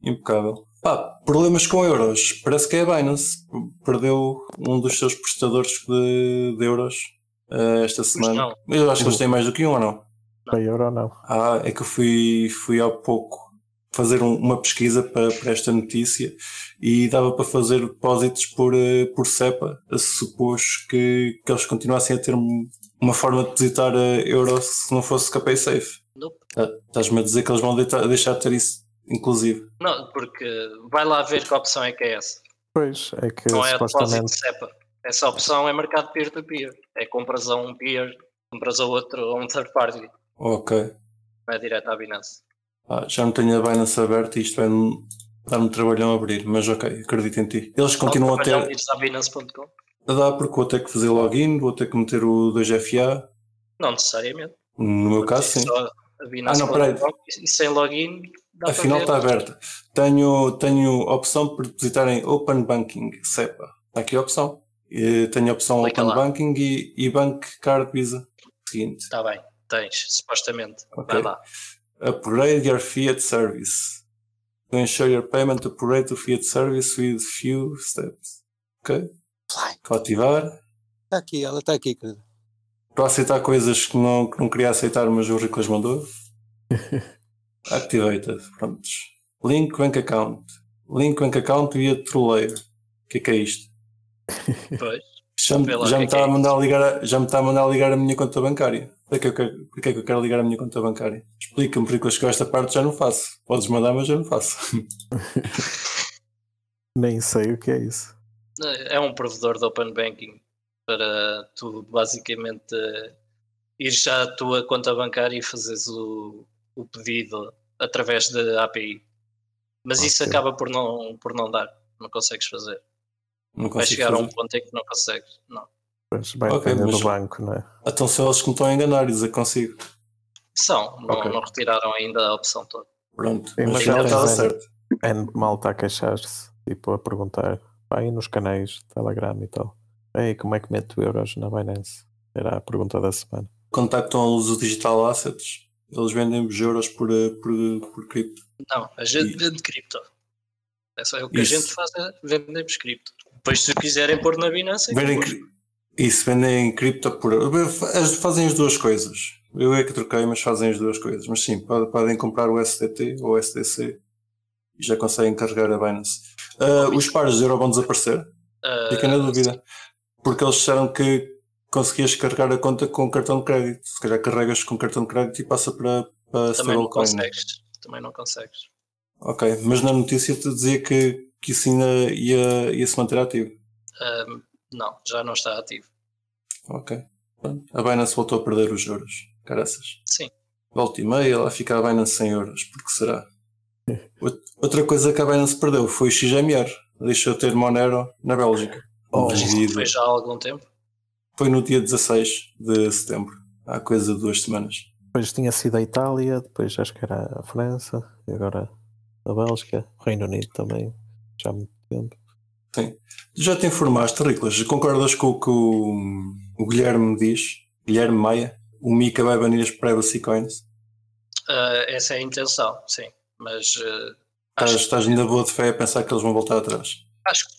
Impecável. Pá, problemas com euros. Parece que é a Binance. Perdeu um dos seus prestadores de, de euros eh, esta semana. Eu acho que eles têm mais do que um ou não? Para euro ou não? Ah, é que eu fui, fui há pouco fazer um- uma pesquisa para, para esta notícia e dava para fazer depósitos por, eh, por CEPA, se supôs que, que eles continuassem a ter um- uma forma de depositar eh, euros se não fosse KPay Safe. Nope. Tá- Estás-me a dizer que eles vão deita- deixar de ter isso, inclusive. Não, porque vai lá ver que opção é que é essa. Pois, é que Não é a depósito CEPA. Essa opção é mercado peer-to-peer. É compras a um peer, compras a outro, a um third party. Ok. Não é direto à Binance. Ah, já não tenho a Binance aberta e isto vai-me dar-me trabalhão a abrir, mas ok, acredito em ti. Eles continuam a ter. dar porque vou ter que fazer login, vou ter que meter o 2FA. Não necessariamente. No meu caso, sim. Ah, não, peraí. e sem login dá Afinal está aberta. Tenho, tenho opção para depositar em Open Banking, SEPA. Está aqui a opção. Tenho a opção Clica Open lá. Banking e, e Bank Card Visa. Seguinte. Está bem, tens, supostamente. Ok. Vai lá. Upgrade your fiat service. To ensure your payment, upgrade to fiat service with few steps. Ok? Fly. Vou ativar. Está aqui, ela está aqui, querido. Para aceitar coisas que não, que não queria aceitar, mas o Riclas mandou. *laughs* Activated. Prontos. Link Bank Account. Link Bank Account via Troleiro. O que é que é isto? Pois. Já, me- Vê lá já me está é a é mandar ligar a, já me está a mandar ligar a minha conta bancária. Para que eu quero, porque é que eu quero ligar a minha conta bancária? Explica-me porque eu chegar a esta parte já não faço. Podes mandar, mas eu não faço. *laughs* Nem sei o que é isso. É um provedor de Open Banking para tu basicamente ir já à tua conta bancária e fazeres o, o pedido através da API. Mas isso Ok. acaba por não, por não dar. Não consegues fazer. Não Vai chegar a fazer. um ponto em que não consegues. Não. Pois vai Ok, depender mas- do banco, não é? Então são eles que me estão a enganar e dizer que consigo. São, não, Ok. não retiraram ainda a opção toda. Pronto. Sim, mas mas já estava certo. É malta a queixar-se, tipo, a perguntar. Vai nos canais, Telegram e tal. Ei, como é que meto euros na Binance? Era a pergunta da semana. Contactam os Digital Assets. Eles vendem-vos euros por, eh, por, por cripto. Não, a gente E- vende cripto. É só o que Isso. a gente faz é vendemos cripto. Depois se quiserem pôr na Binance, é que Vendem, cri- isso, vendem cripto por. Fazem as duas coisas. Eu é que troquei, mas fazem as duas coisas. Mas sim, pode- podem comprar o SDT ou o SDC e já conseguem carregar a Binance. Ah, os pares de euro vão desaparecer. Ah, Fica na dúvida. Porque eles disseram que conseguias carregar a conta com cartão de crédito. Se calhar carregas com cartão de crédito e passa para, para também não consegues. Também não consegues. Ok, mas na notícia te dizia que, que isso ainda ia, ia se manter ativo. Ahm, não, já não está ativo. Ok. A Binance voltou a perder os euros. Caraças. Sim. Volta e meia, lá fica a Binance sem euros. Porque será? *laughs* Out- Outra coisa que a Binance perdeu foi o XMR. Deixou de ter Monero na Bélgica. Oh. Mas isso foi já há algum tempo. Foi no dia 16 de setembro. Há coisa de duas semanas. Depois tinha sido a Itália, depois acho que era a França, e agora a Bélgica, o Reino Unido também, já há muito tempo. Tu já te informaste, Riclas? Concordas com o que o, o Guilherme diz? Guilherme Maia? O Mika vai banir as privacy coins? Ah, essa é a intenção, sim. Mas ah, Estás, acho, estás ainda boa de fé a pensar que eles vão voltar atrás? acho que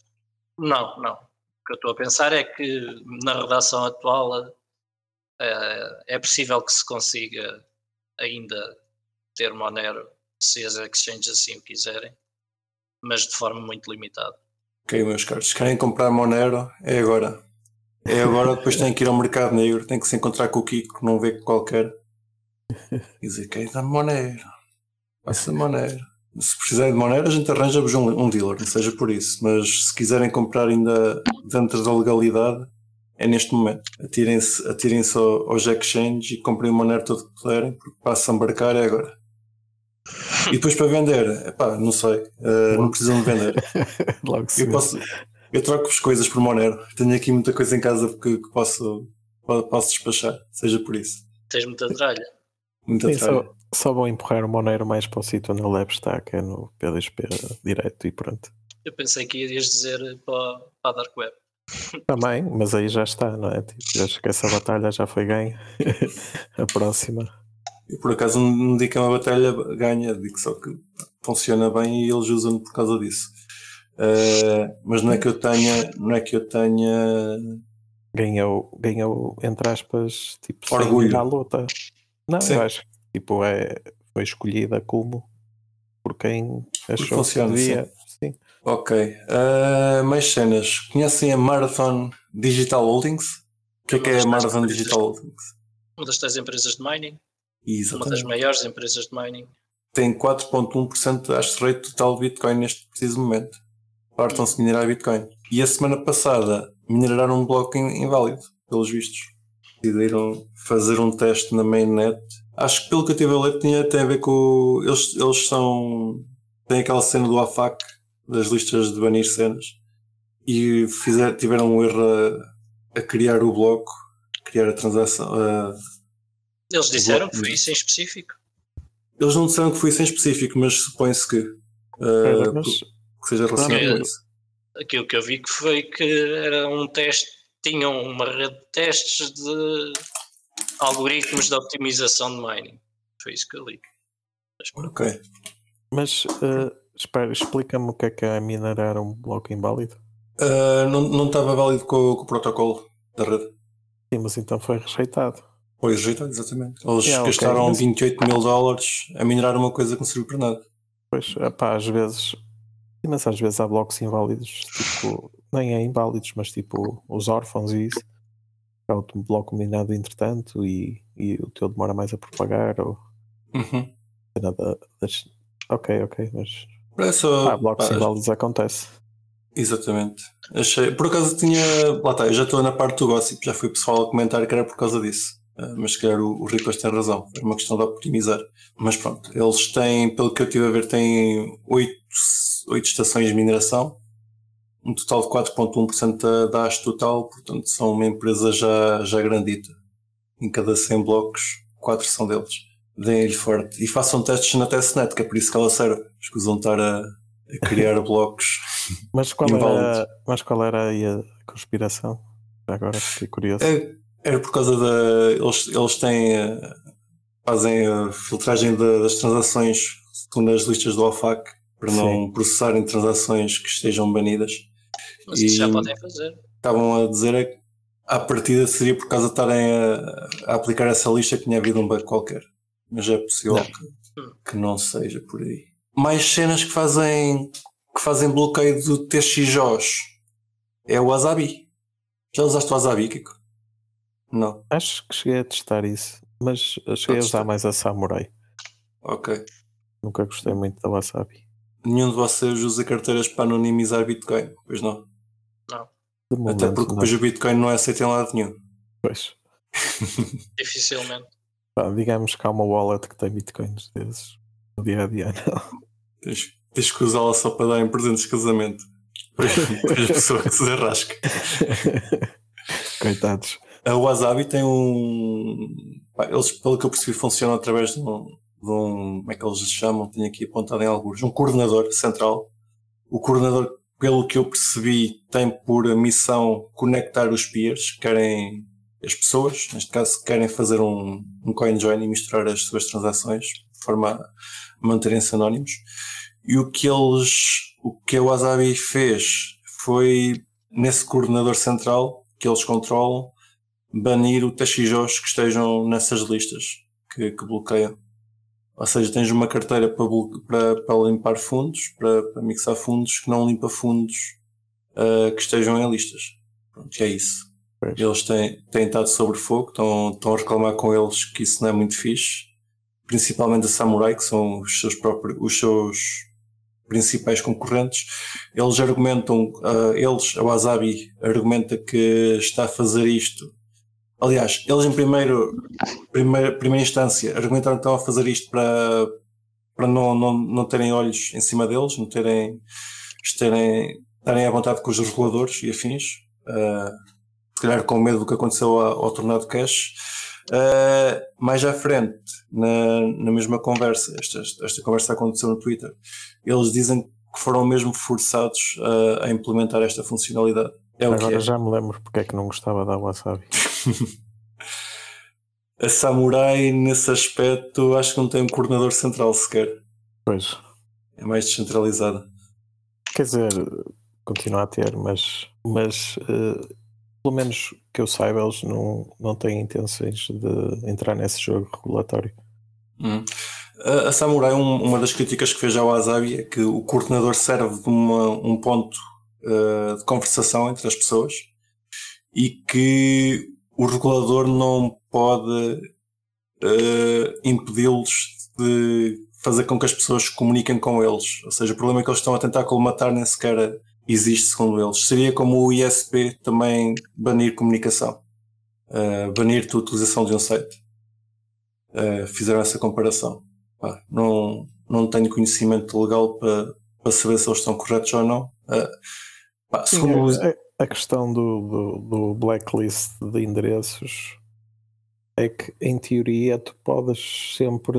não, não. O que eu estou a pensar é que na redação atual ah, é possível que se consiga ainda ter Monero se as exchanges assim o quiserem, mas de forma muito limitada. Ok, meus caros, se querem comprar Monero, é agora. É agora, depois têm que ir ao mercado negro, têm que se encontrar com o Kiko, não vê qualquer. E dizer, quem dá Monero? Passa Monero. Se precisarem de Monero, a gente arranja-vos um, um dealer, não seja por isso. Mas se quiserem comprar ainda dentro da legalidade, é neste momento. Atirem-se atirem ao, aos exchanges e comprem o Monero todo que puderem, porque para se embarcar é agora. E depois para vender, epá, não sei, eh, não precisam de vender. *laughs* Logo Eu posso. Eu troco-vos coisas por Monero. Tenho aqui muita coisa em casa que, que posso, po- posso despachar, seja por isso. Tens muita tralha. Muita Sim, tralha. só, só vou empurrar o Monero mais para o sítio onde ele estar, que é no PDSP direto e pronto. Eu pensei que irias dizer para, para a Dark Web. *laughs* Também, mas aí já está, não é? Tipo, já acho que essa batalha já foi ganha. *laughs* a próxima. Eu por acaso não digo que é uma batalha ganha, digo só que funciona bem e eles usam por causa disso. Eh, mas não é que eu tenha, não é que eu tenha Ganhou, ganhou entre aspas, tipo, Orgulho. à luta. Não, Sim. eu acho que tipo, é, foi escolhida como por quem achou que funciona, devia. Sim. Ok. Eh, mais cenas. Conhecem a Marathon Digital Holdings? O que é que é a Marathon. Digital Holdings? Uma das tais empresas de mining. Uma das maiores empresas de mining. Tem 4.1% de hash rate total de Bitcoin neste preciso momento. Partam-se de minerar Bitcoin. E a semana passada mineraram um bloco inválido, pelos vistos. Decidiram fazer um teste na mainnet. Acho que pelo que eu tive a ler tinha, tem a ver com. Eles, eles são. Tem aquela cena do AFAC, das listas de banir cenas. E fizer, tiveram um erro a, a criar o bloco, criar a transação. A, eles disseram que foi isso em específico. Eles não disseram que foi isso em específico, mas supõe-se que, uh, mas... que seja relacionado com isso. Aquilo que eu vi que foi que era um teste, tinham uma rede de testes de algoritmos de optimização de mining. Foi isso que eu li. Mas, ok. Mas uh, espera, explica-me o que é que é minerar um bloco inválido. Uh, não, não estava válido com, com, o protocolo da rede. Sim, mas então foi rejeitado. Foi rejeitado, exatamente. Eles yeah, gastaram okay, mas... 28 mil dólares a minerar uma coisa que não serviu para nada. Pois, pá, às vezes. Mas às vezes há blocos inválidos, tipo, nem é inválidos, mas tipo os órfãos e isso. Há outro bloco minado entretanto e, e o teu demora mais a propagar ou. Uhum. Nada. Ok, ok, mas. Parece, ah, blocos pá, inválidos acontece. Exatamente. Achei. Por acaso tinha. Lá está, eu já estou na parte do gossip, já fui pessoal a comentar que era por causa disso. Ah, mas se calhar o, o Ricos tem razão, é uma questão de optimizar. Mas pronto, eles têm, pelo que eu estive a ver, têm 8, 8 estações de mineração, um total de 4,1% da, da hash total, portanto são uma empresa já, já grandita. Em cada 100 blocos, 4 são deles. Deem-lhe forte. E façam testes na testnet, que é por isso que ela serve. Escusam estar a, a criar *laughs* blocos. Mas qual, era, mas qual era aí a conspiração? Agora fiquei curioso. É, era por causa da. Eles, eles têm. Eh, fazem a filtragem de, das transações segundo as listas do OFAC para não Sim. processarem transações que estejam banidas. Mas isso já podem fazer. Estavam a dizer é que à partida seria por causa de estarem a, a, aplicar essa lista que tinha havido um bug qualquer. Mas é possível não. Que, que não seja por aí. Mais cenas que fazem que fazem bloqueio do TXJOS é o Wasabi. Já usaste o Wasabi, Kiko? Não. Acho que cheguei a testar isso, mas cheguei a usar mais a Samurai. Ok. Nunca gostei muito da Wasabi. Nenhum de vocês usa carteiras para anonimizar Bitcoin, pois não? Não. Momento, Até porque depois o Bitcoin não é aceito em lado nenhum. Pois. *laughs* Dificilmente. Pá, digamos que há uma wallet que tem Bitcoins desses no dia a dia, *laughs* não. Tens, tens que usá-la só para dar em presentes de casamento. Para a pessoa que se derrasca. *laughs* Coitados. A Wasabi tem um. Eles, pelo que eu percebi, funcionam através de um, de um. Como é que eles se chamam? Tenho aqui apontado em alguns. Um coordenador central. O coordenador, pelo que eu percebi, tem por missão conectar os peers, querem as pessoas, neste caso, querem fazer um, um coin join e misturar as suas transações de forma a manterem-se anónimos. E o que eles, o que a Wasabi fez foi nesse coordenador central que eles controlam, banir o TXOs que estejam nessas listas que, que bloqueiam. Ou seja, tens uma carteira para, para, para limpar fundos, para, para, mixar fundos, que não limpa fundos uh, que estejam em listas. Pronto, é isso. Pois. Eles têm, têm estado sobre fogo, estão, estão a reclamar com eles que isso não é muito fixe. Principalmente a Samurai, que são os seus próprios, os seus principais concorrentes. Eles argumentam, uh, eles, a Wasabi, argumenta que está a fazer isto Aliás, eles em primeiro, primeira, primeira instância argumentaram que estavam a fazer isto para, para não, não, não terem olhos em cima deles, não terem, terem, estarem à vontade com os reguladores e afins, uh, se calhar com medo do que aconteceu ao, ao Tornado Cash. Uh, mais à frente, na, na mesma conversa, esta, esta conversa aconteceu no Twitter, eles dizem que foram mesmo forçados a, a implementar esta funcionalidade. É Agora é. já me lembro porque é que não gostava da Wasabi. *laughs* *laughs* a Samurai, nesse aspecto, acho que não tem um coordenador central sequer. Pois. É mais descentralizada. Quer dizer, continua a ter, mas, mas uh, pelo menos que eu saiba, eles não, não têm intenções de entrar nesse jogo regulatório. Hum. A, a, Samurai, um, uma das críticas que fez ao Wasabi é que o coordenador serve de uma, um ponto uh, de conversação entre as pessoas e que o regulador não pode uh, impedi-los de fazer com que as pessoas comuniquem com eles. Ou seja, o problema que eles estão a tentar colmatar nem sequer existe, segundo eles. Seria como o ISP também banir comunicação, uh, banir a utilização de um site. Uh, fizeram essa comparação. Pá, não, não tenho conhecimento legal para, para saber se eles estão corretos ou não. Uh, pá, segundo Sim, a, a, questão do, do, do blacklist de endereços é que, em teoria, tu podes sempre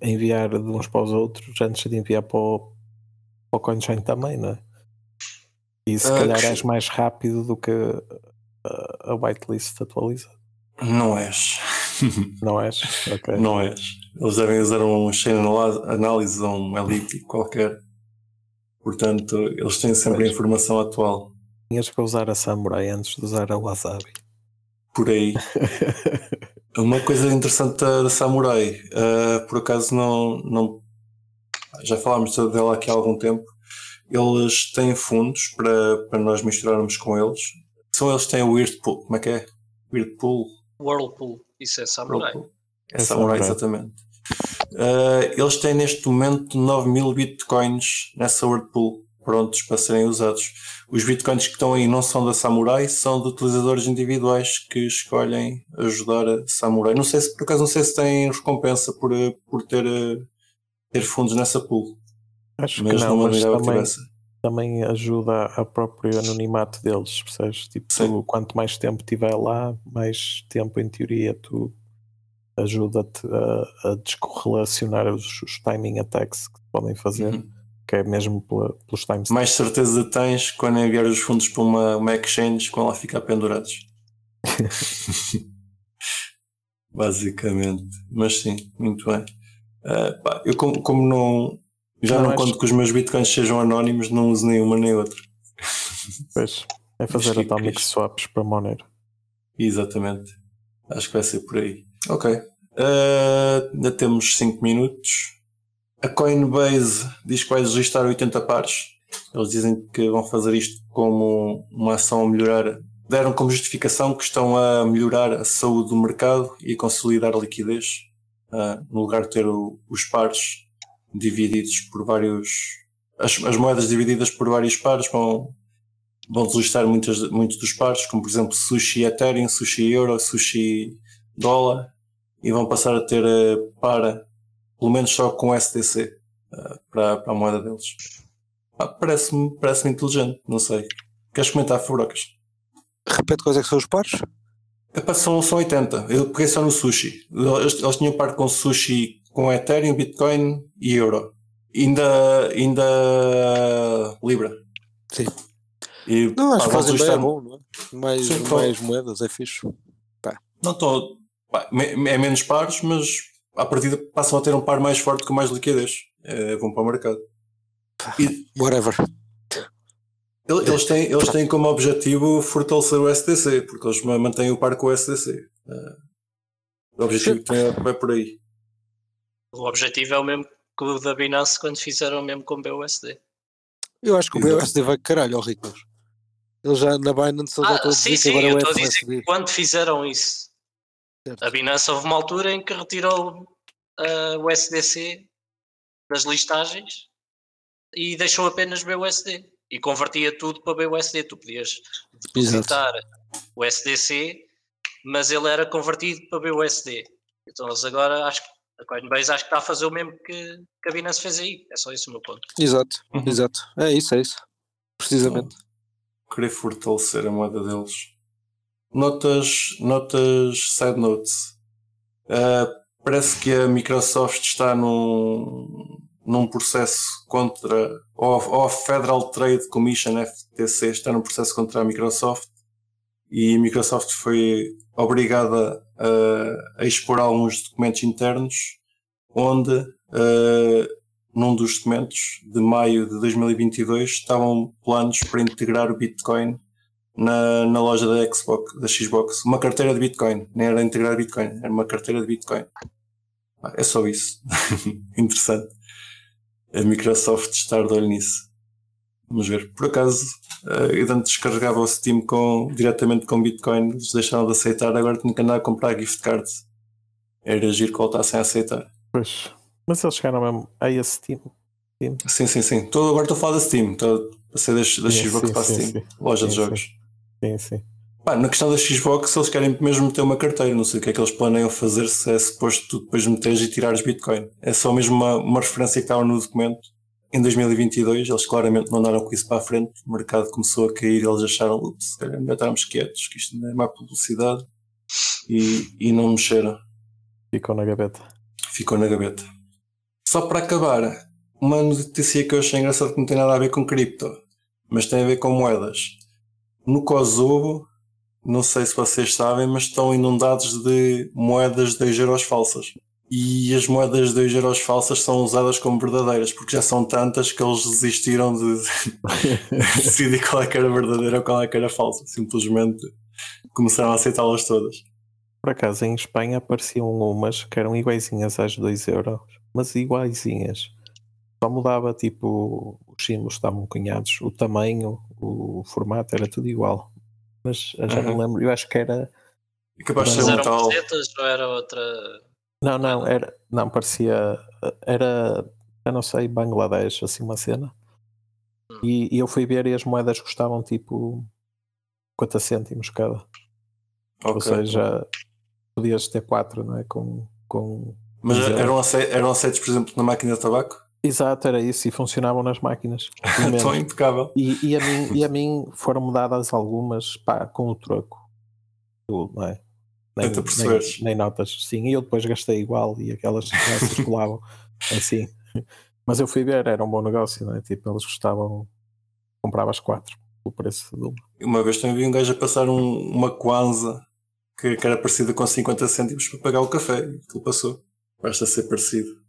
enviar de uns para os outros antes de enviar para o, para o CoinChain também, não é? E se uh, calhar que... és mais rápido do que a, a whitelist atualizada. Não és. *laughs* Não és? Ok. Não és. Eles devem usar um chain analysis ou um LIP qualquer. Portanto, eles têm sempre a informação atual. Tinhas que usar a Samurai antes de usar a Wasabi. Por aí. *laughs* Uma coisa interessante da, Samurai, uh, por acaso não, não. Já falámos dela aqui há algum tempo. Eles têm fundos para, para nós misturarmos com eles. São eles que têm o Weirdpool. Como é que é? Weirdpool? Whirlpool. Isso é Samurai. Whirlpool. É, é Samurai, exatamente. Uh, eles têm neste momento 9 mil bitcoins nessa Whirlpool prontos para serem usados. Os bitcoins que estão aí não são da Samurai, são de utilizadores individuais que escolhem ajudar a Samurai. Não sei se, por acaso, não sei se têm recompensa por, por ter, ter fundos nessa pool. Acho mas que não, mas também, também ajuda a próprio anonimato deles, percebes? Tipo, tu, quanto mais tempo estiver lá, mais tempo, em teoria, tu ajuda-te a, a descorrelacionar os, os timing attacks que podem fazer. Uhum que é mesmo pela, pelos times. Mais certeza tens quando enviar os fundos para uma, uma exchange quando lá ficar pendurados. *laughs* Basicamente. Mas sim, muito bem. Uh, pá, eu como, como não já não, não conto que os meus bitcoins sejam anónimos, não uso nenhuma nem outra. Pois, é *laughs* fazer atomic swaps para Monero. Exatamente. Acho que vai ser por aí. Ok. Uh, ainda temos 5 minutos. A Coinbase diz que vai registrar 80 pares. Eles dizem que vão fazer isto como uma ação a melhorar. Deram como justificação que estão a melhorar a saúde do mercado e a consolidar a liquidez, uh, no lugar de ter o, os pares divididos por vários. As, as, moedas divididas por vários pares vão, vão registrar muitos dos pares, como por exemplo sushi Ethereum, sushi Euro, sushi dólar, e vão passar a ter uh, para pelo menos só com SDC uh, eh, para, para a moeda deles. Ah, parece-me parece inteligente, não sei. Queres comentar, Fubrocas? Repete quais é que são os pares? Epá, são, são 80. Eu peguei só no sushi. Eles, eles tinham par com sushi com Ethereum, Bitcoin e Euro. Ainda, ainda Libra. Sim. E, não, acho que fazem bem, é bom, não é? Mais, Sim, mais moedas, é fixe. Pá. Não estou. É menos pares, mas à partida passam a ter um par mais forte com mais liquidez. É, vão para o mercado. E, Whatever. Eles têm, eles têm como objetivo fortalecer o STC, porque eles mantêm o par com o STC. É, o objetivo que é por aí. O objetivo é o mesmo que o da Binance quando fizeram o mesmo com o BUSD. Eu acho que o BUSD vai caralho ao ricos. Eles já na Binance ah, já estão a dizer sim, que agora é o FSD. Quando fizeram isso, Certo. A Binance houve uma altura em que retirou uh, o SDC das listagens e deixou apenas BUSD e convertia tudo para BUSD. Tu podias depositar o SDC, mas ele era convertido para BUSD. Então eles agora acho que a Coinbase acho que está a fazer o mesmo que, que a Binance fez aí. É só isso o meu ponto. Exato, uhum. exato. É isso, é isso. Precisamente. Então, querer fortalecer a moeda deles Notas, notas side notes. Uh, parece que a Microsoft está num, num processo contra, ou, a Federal Trade Commission, FTC, está num processo contra a Microsoft e a Microsoft foi obrigada a, a expor alguns documentos internos onde uh, num dos documentos de maio de 2022 estavam planos para integrar o Bitcoin na, na loja da Xbox, da Xbox, uma carteira de Bitcoin. Nem era integrar Bitcoin, era uma carteira de Bitcoin. Ah, é só isso. *laughs* Interessante. A Microsoft estar de olho nisso. Vamos ver. Por acaso, uh, eu antes descarregava o Steam com, diretamente com Bitcoin, eles deixaram de aceitar, agora tenho que andar a comprar gift cards era agir que voltassem a aceitar. Pois. Mas eles chegaram mesmo a esse Steam. Steam. Sim, sim, sim. Tô, agora estou a falar da Steam, estou a ser da, Xbox sim, para a sim, Steam, sim. loja de jogos. Sim, sim. Pá, na questão da Xbox, eles querem mesmo ter uma carteira. Não sei o que é que eles planeiam fazer se é suposto tu depois meteres e tirares Bitcoin. É só mesmo uma, uma referência que estava no documento. Em 2022, eles claramente não andaram com isso para a frente. O mercado começou a cair eles acharam, ups, se calhar melhor estarmos quietos, que isto não é má publicidade. E, e não mexeram. Ficou na gaveta. Ficou na gaveta. Só para acabar, uma notícia que eu achei engraçado que não tem nada a ver com cripto, mas tem a ver com moedas. No Kosovo, não sei se vocês sabem, mas estão inundados de moedas de 2 euros falsas. E as moedas de 2 euros falsas são usadas como verdadeiras, porque já são tantas que eles desistiram de *laughs* decidir qual é que era verdadeira ou qual é que era falsa. Simplesmente começaram a aceitá-las todas. Por acaso, em Espanha apareciam umas que eram iguaizinhas às 2 euros, mas iguaizinhas. Só mudava tipo os símbolos estavam cunhados, o tamanho, o formato era tudo igual. Mas eu já não Uhum. lembro, eu acho que era. E capaz de Mas ser eram tal. pesetas ou era outra. Não, não, era. Não, parecia. Era. Eu não sei, Bangladesh, assim uma cena. Hum. E, e eu fui ver e as moedas custavam tipo 50 cêntimos cada. Ou Ok. seja, podias ter quatro, não é? Com, com Mas Mas era- eram, acei- eram aceitos, por exemplo, na máquina de tabaco? Exato, era isso, e funcionavam nas máquinas. pelo menos. *laughs* Tão impecável. E, e, a mim, e a mim foram-me dadas algumas pá, com o troco. Tu, não é? Nem, nem, nem notas, sim. E eu depois gastei igual e aquelas circulavam *laughs* assim. Mas eu fui ver, era um bom negócio, não é? Tipo, eles gostavam, comprava as quatro pelo preço de uma. Uma vez também vi um gajo a passar um- uma Kwanza que, que era parecida com 50 cêntimos para pagar o café. Aquilo passou. Basta ser parecido.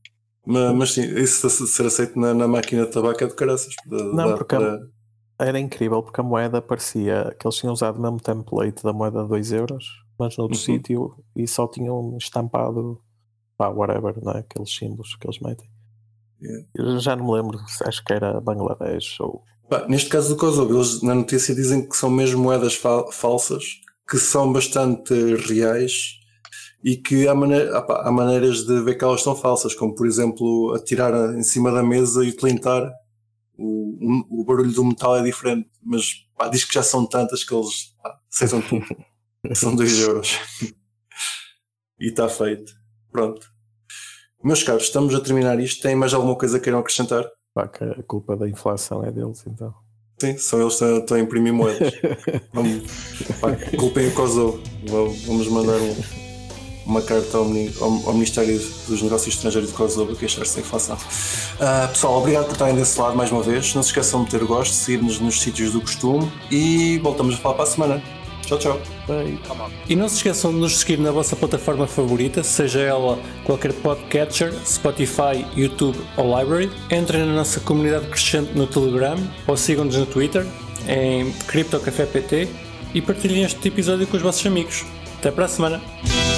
Mas, mas sim, isso de ser aceito na, na máquina de tabaco é de caraças. Dá- Não, porque para- Era incrível porque a moeda parecia que eles tinham usado o mesmo template da moeda de 2 euros, mas noutro Uhum. sítio e só tinham estampado pá, whatever, não é? aqueles símbolos que eles metem. Yeah. Eu já não me lembro, acho que era Bangladesh ou. Pá, neste caso do Kosovo, eles na notícia dizem que são mesmo moedas fa- falsas, que são bastante reais e que há, há, maneiras de ver que elas são falsas, como por exemplo atirar em cima da mesa e tilintar. O, o- o barulho do metal é diferente, mas pá, diz que já são tantas que eles pá, aceitam tudo. *laughs* são 2 euros. e está feito. Pronto. Meus caros, estamos a terminar isto. Tem mais alguma coisa que queiram acrescentar? Pá, que a culpa da inflação é deles, então. Sim, são eles que estão- a imprimir moedas. *laughs* Vamos, pá, culpem o Kosovo. Vamos mandar um- uma carta ao, ao- Ministério dos Negócios Estrangeiros de Kosovo queixar-se da inflação. Ah, pessoal, obrigado por estarem desse lado mais uma vez. Não se esqueçam de ter gosto, seguir-nos nos sítios do costume e voltamos a falar para a semana. Tchau, tchau. E não se esqueçam de nos seguir na vossa plataforma favorita, seja ela qualquer podcatcher, Spotify, YouTube ou Library. Entrem na nossa comunidade crescente no Telegram ou sigam-nos no Twitter em CryptoCafépt e partilhem este episódio com os vossos amigos. Até para a semana!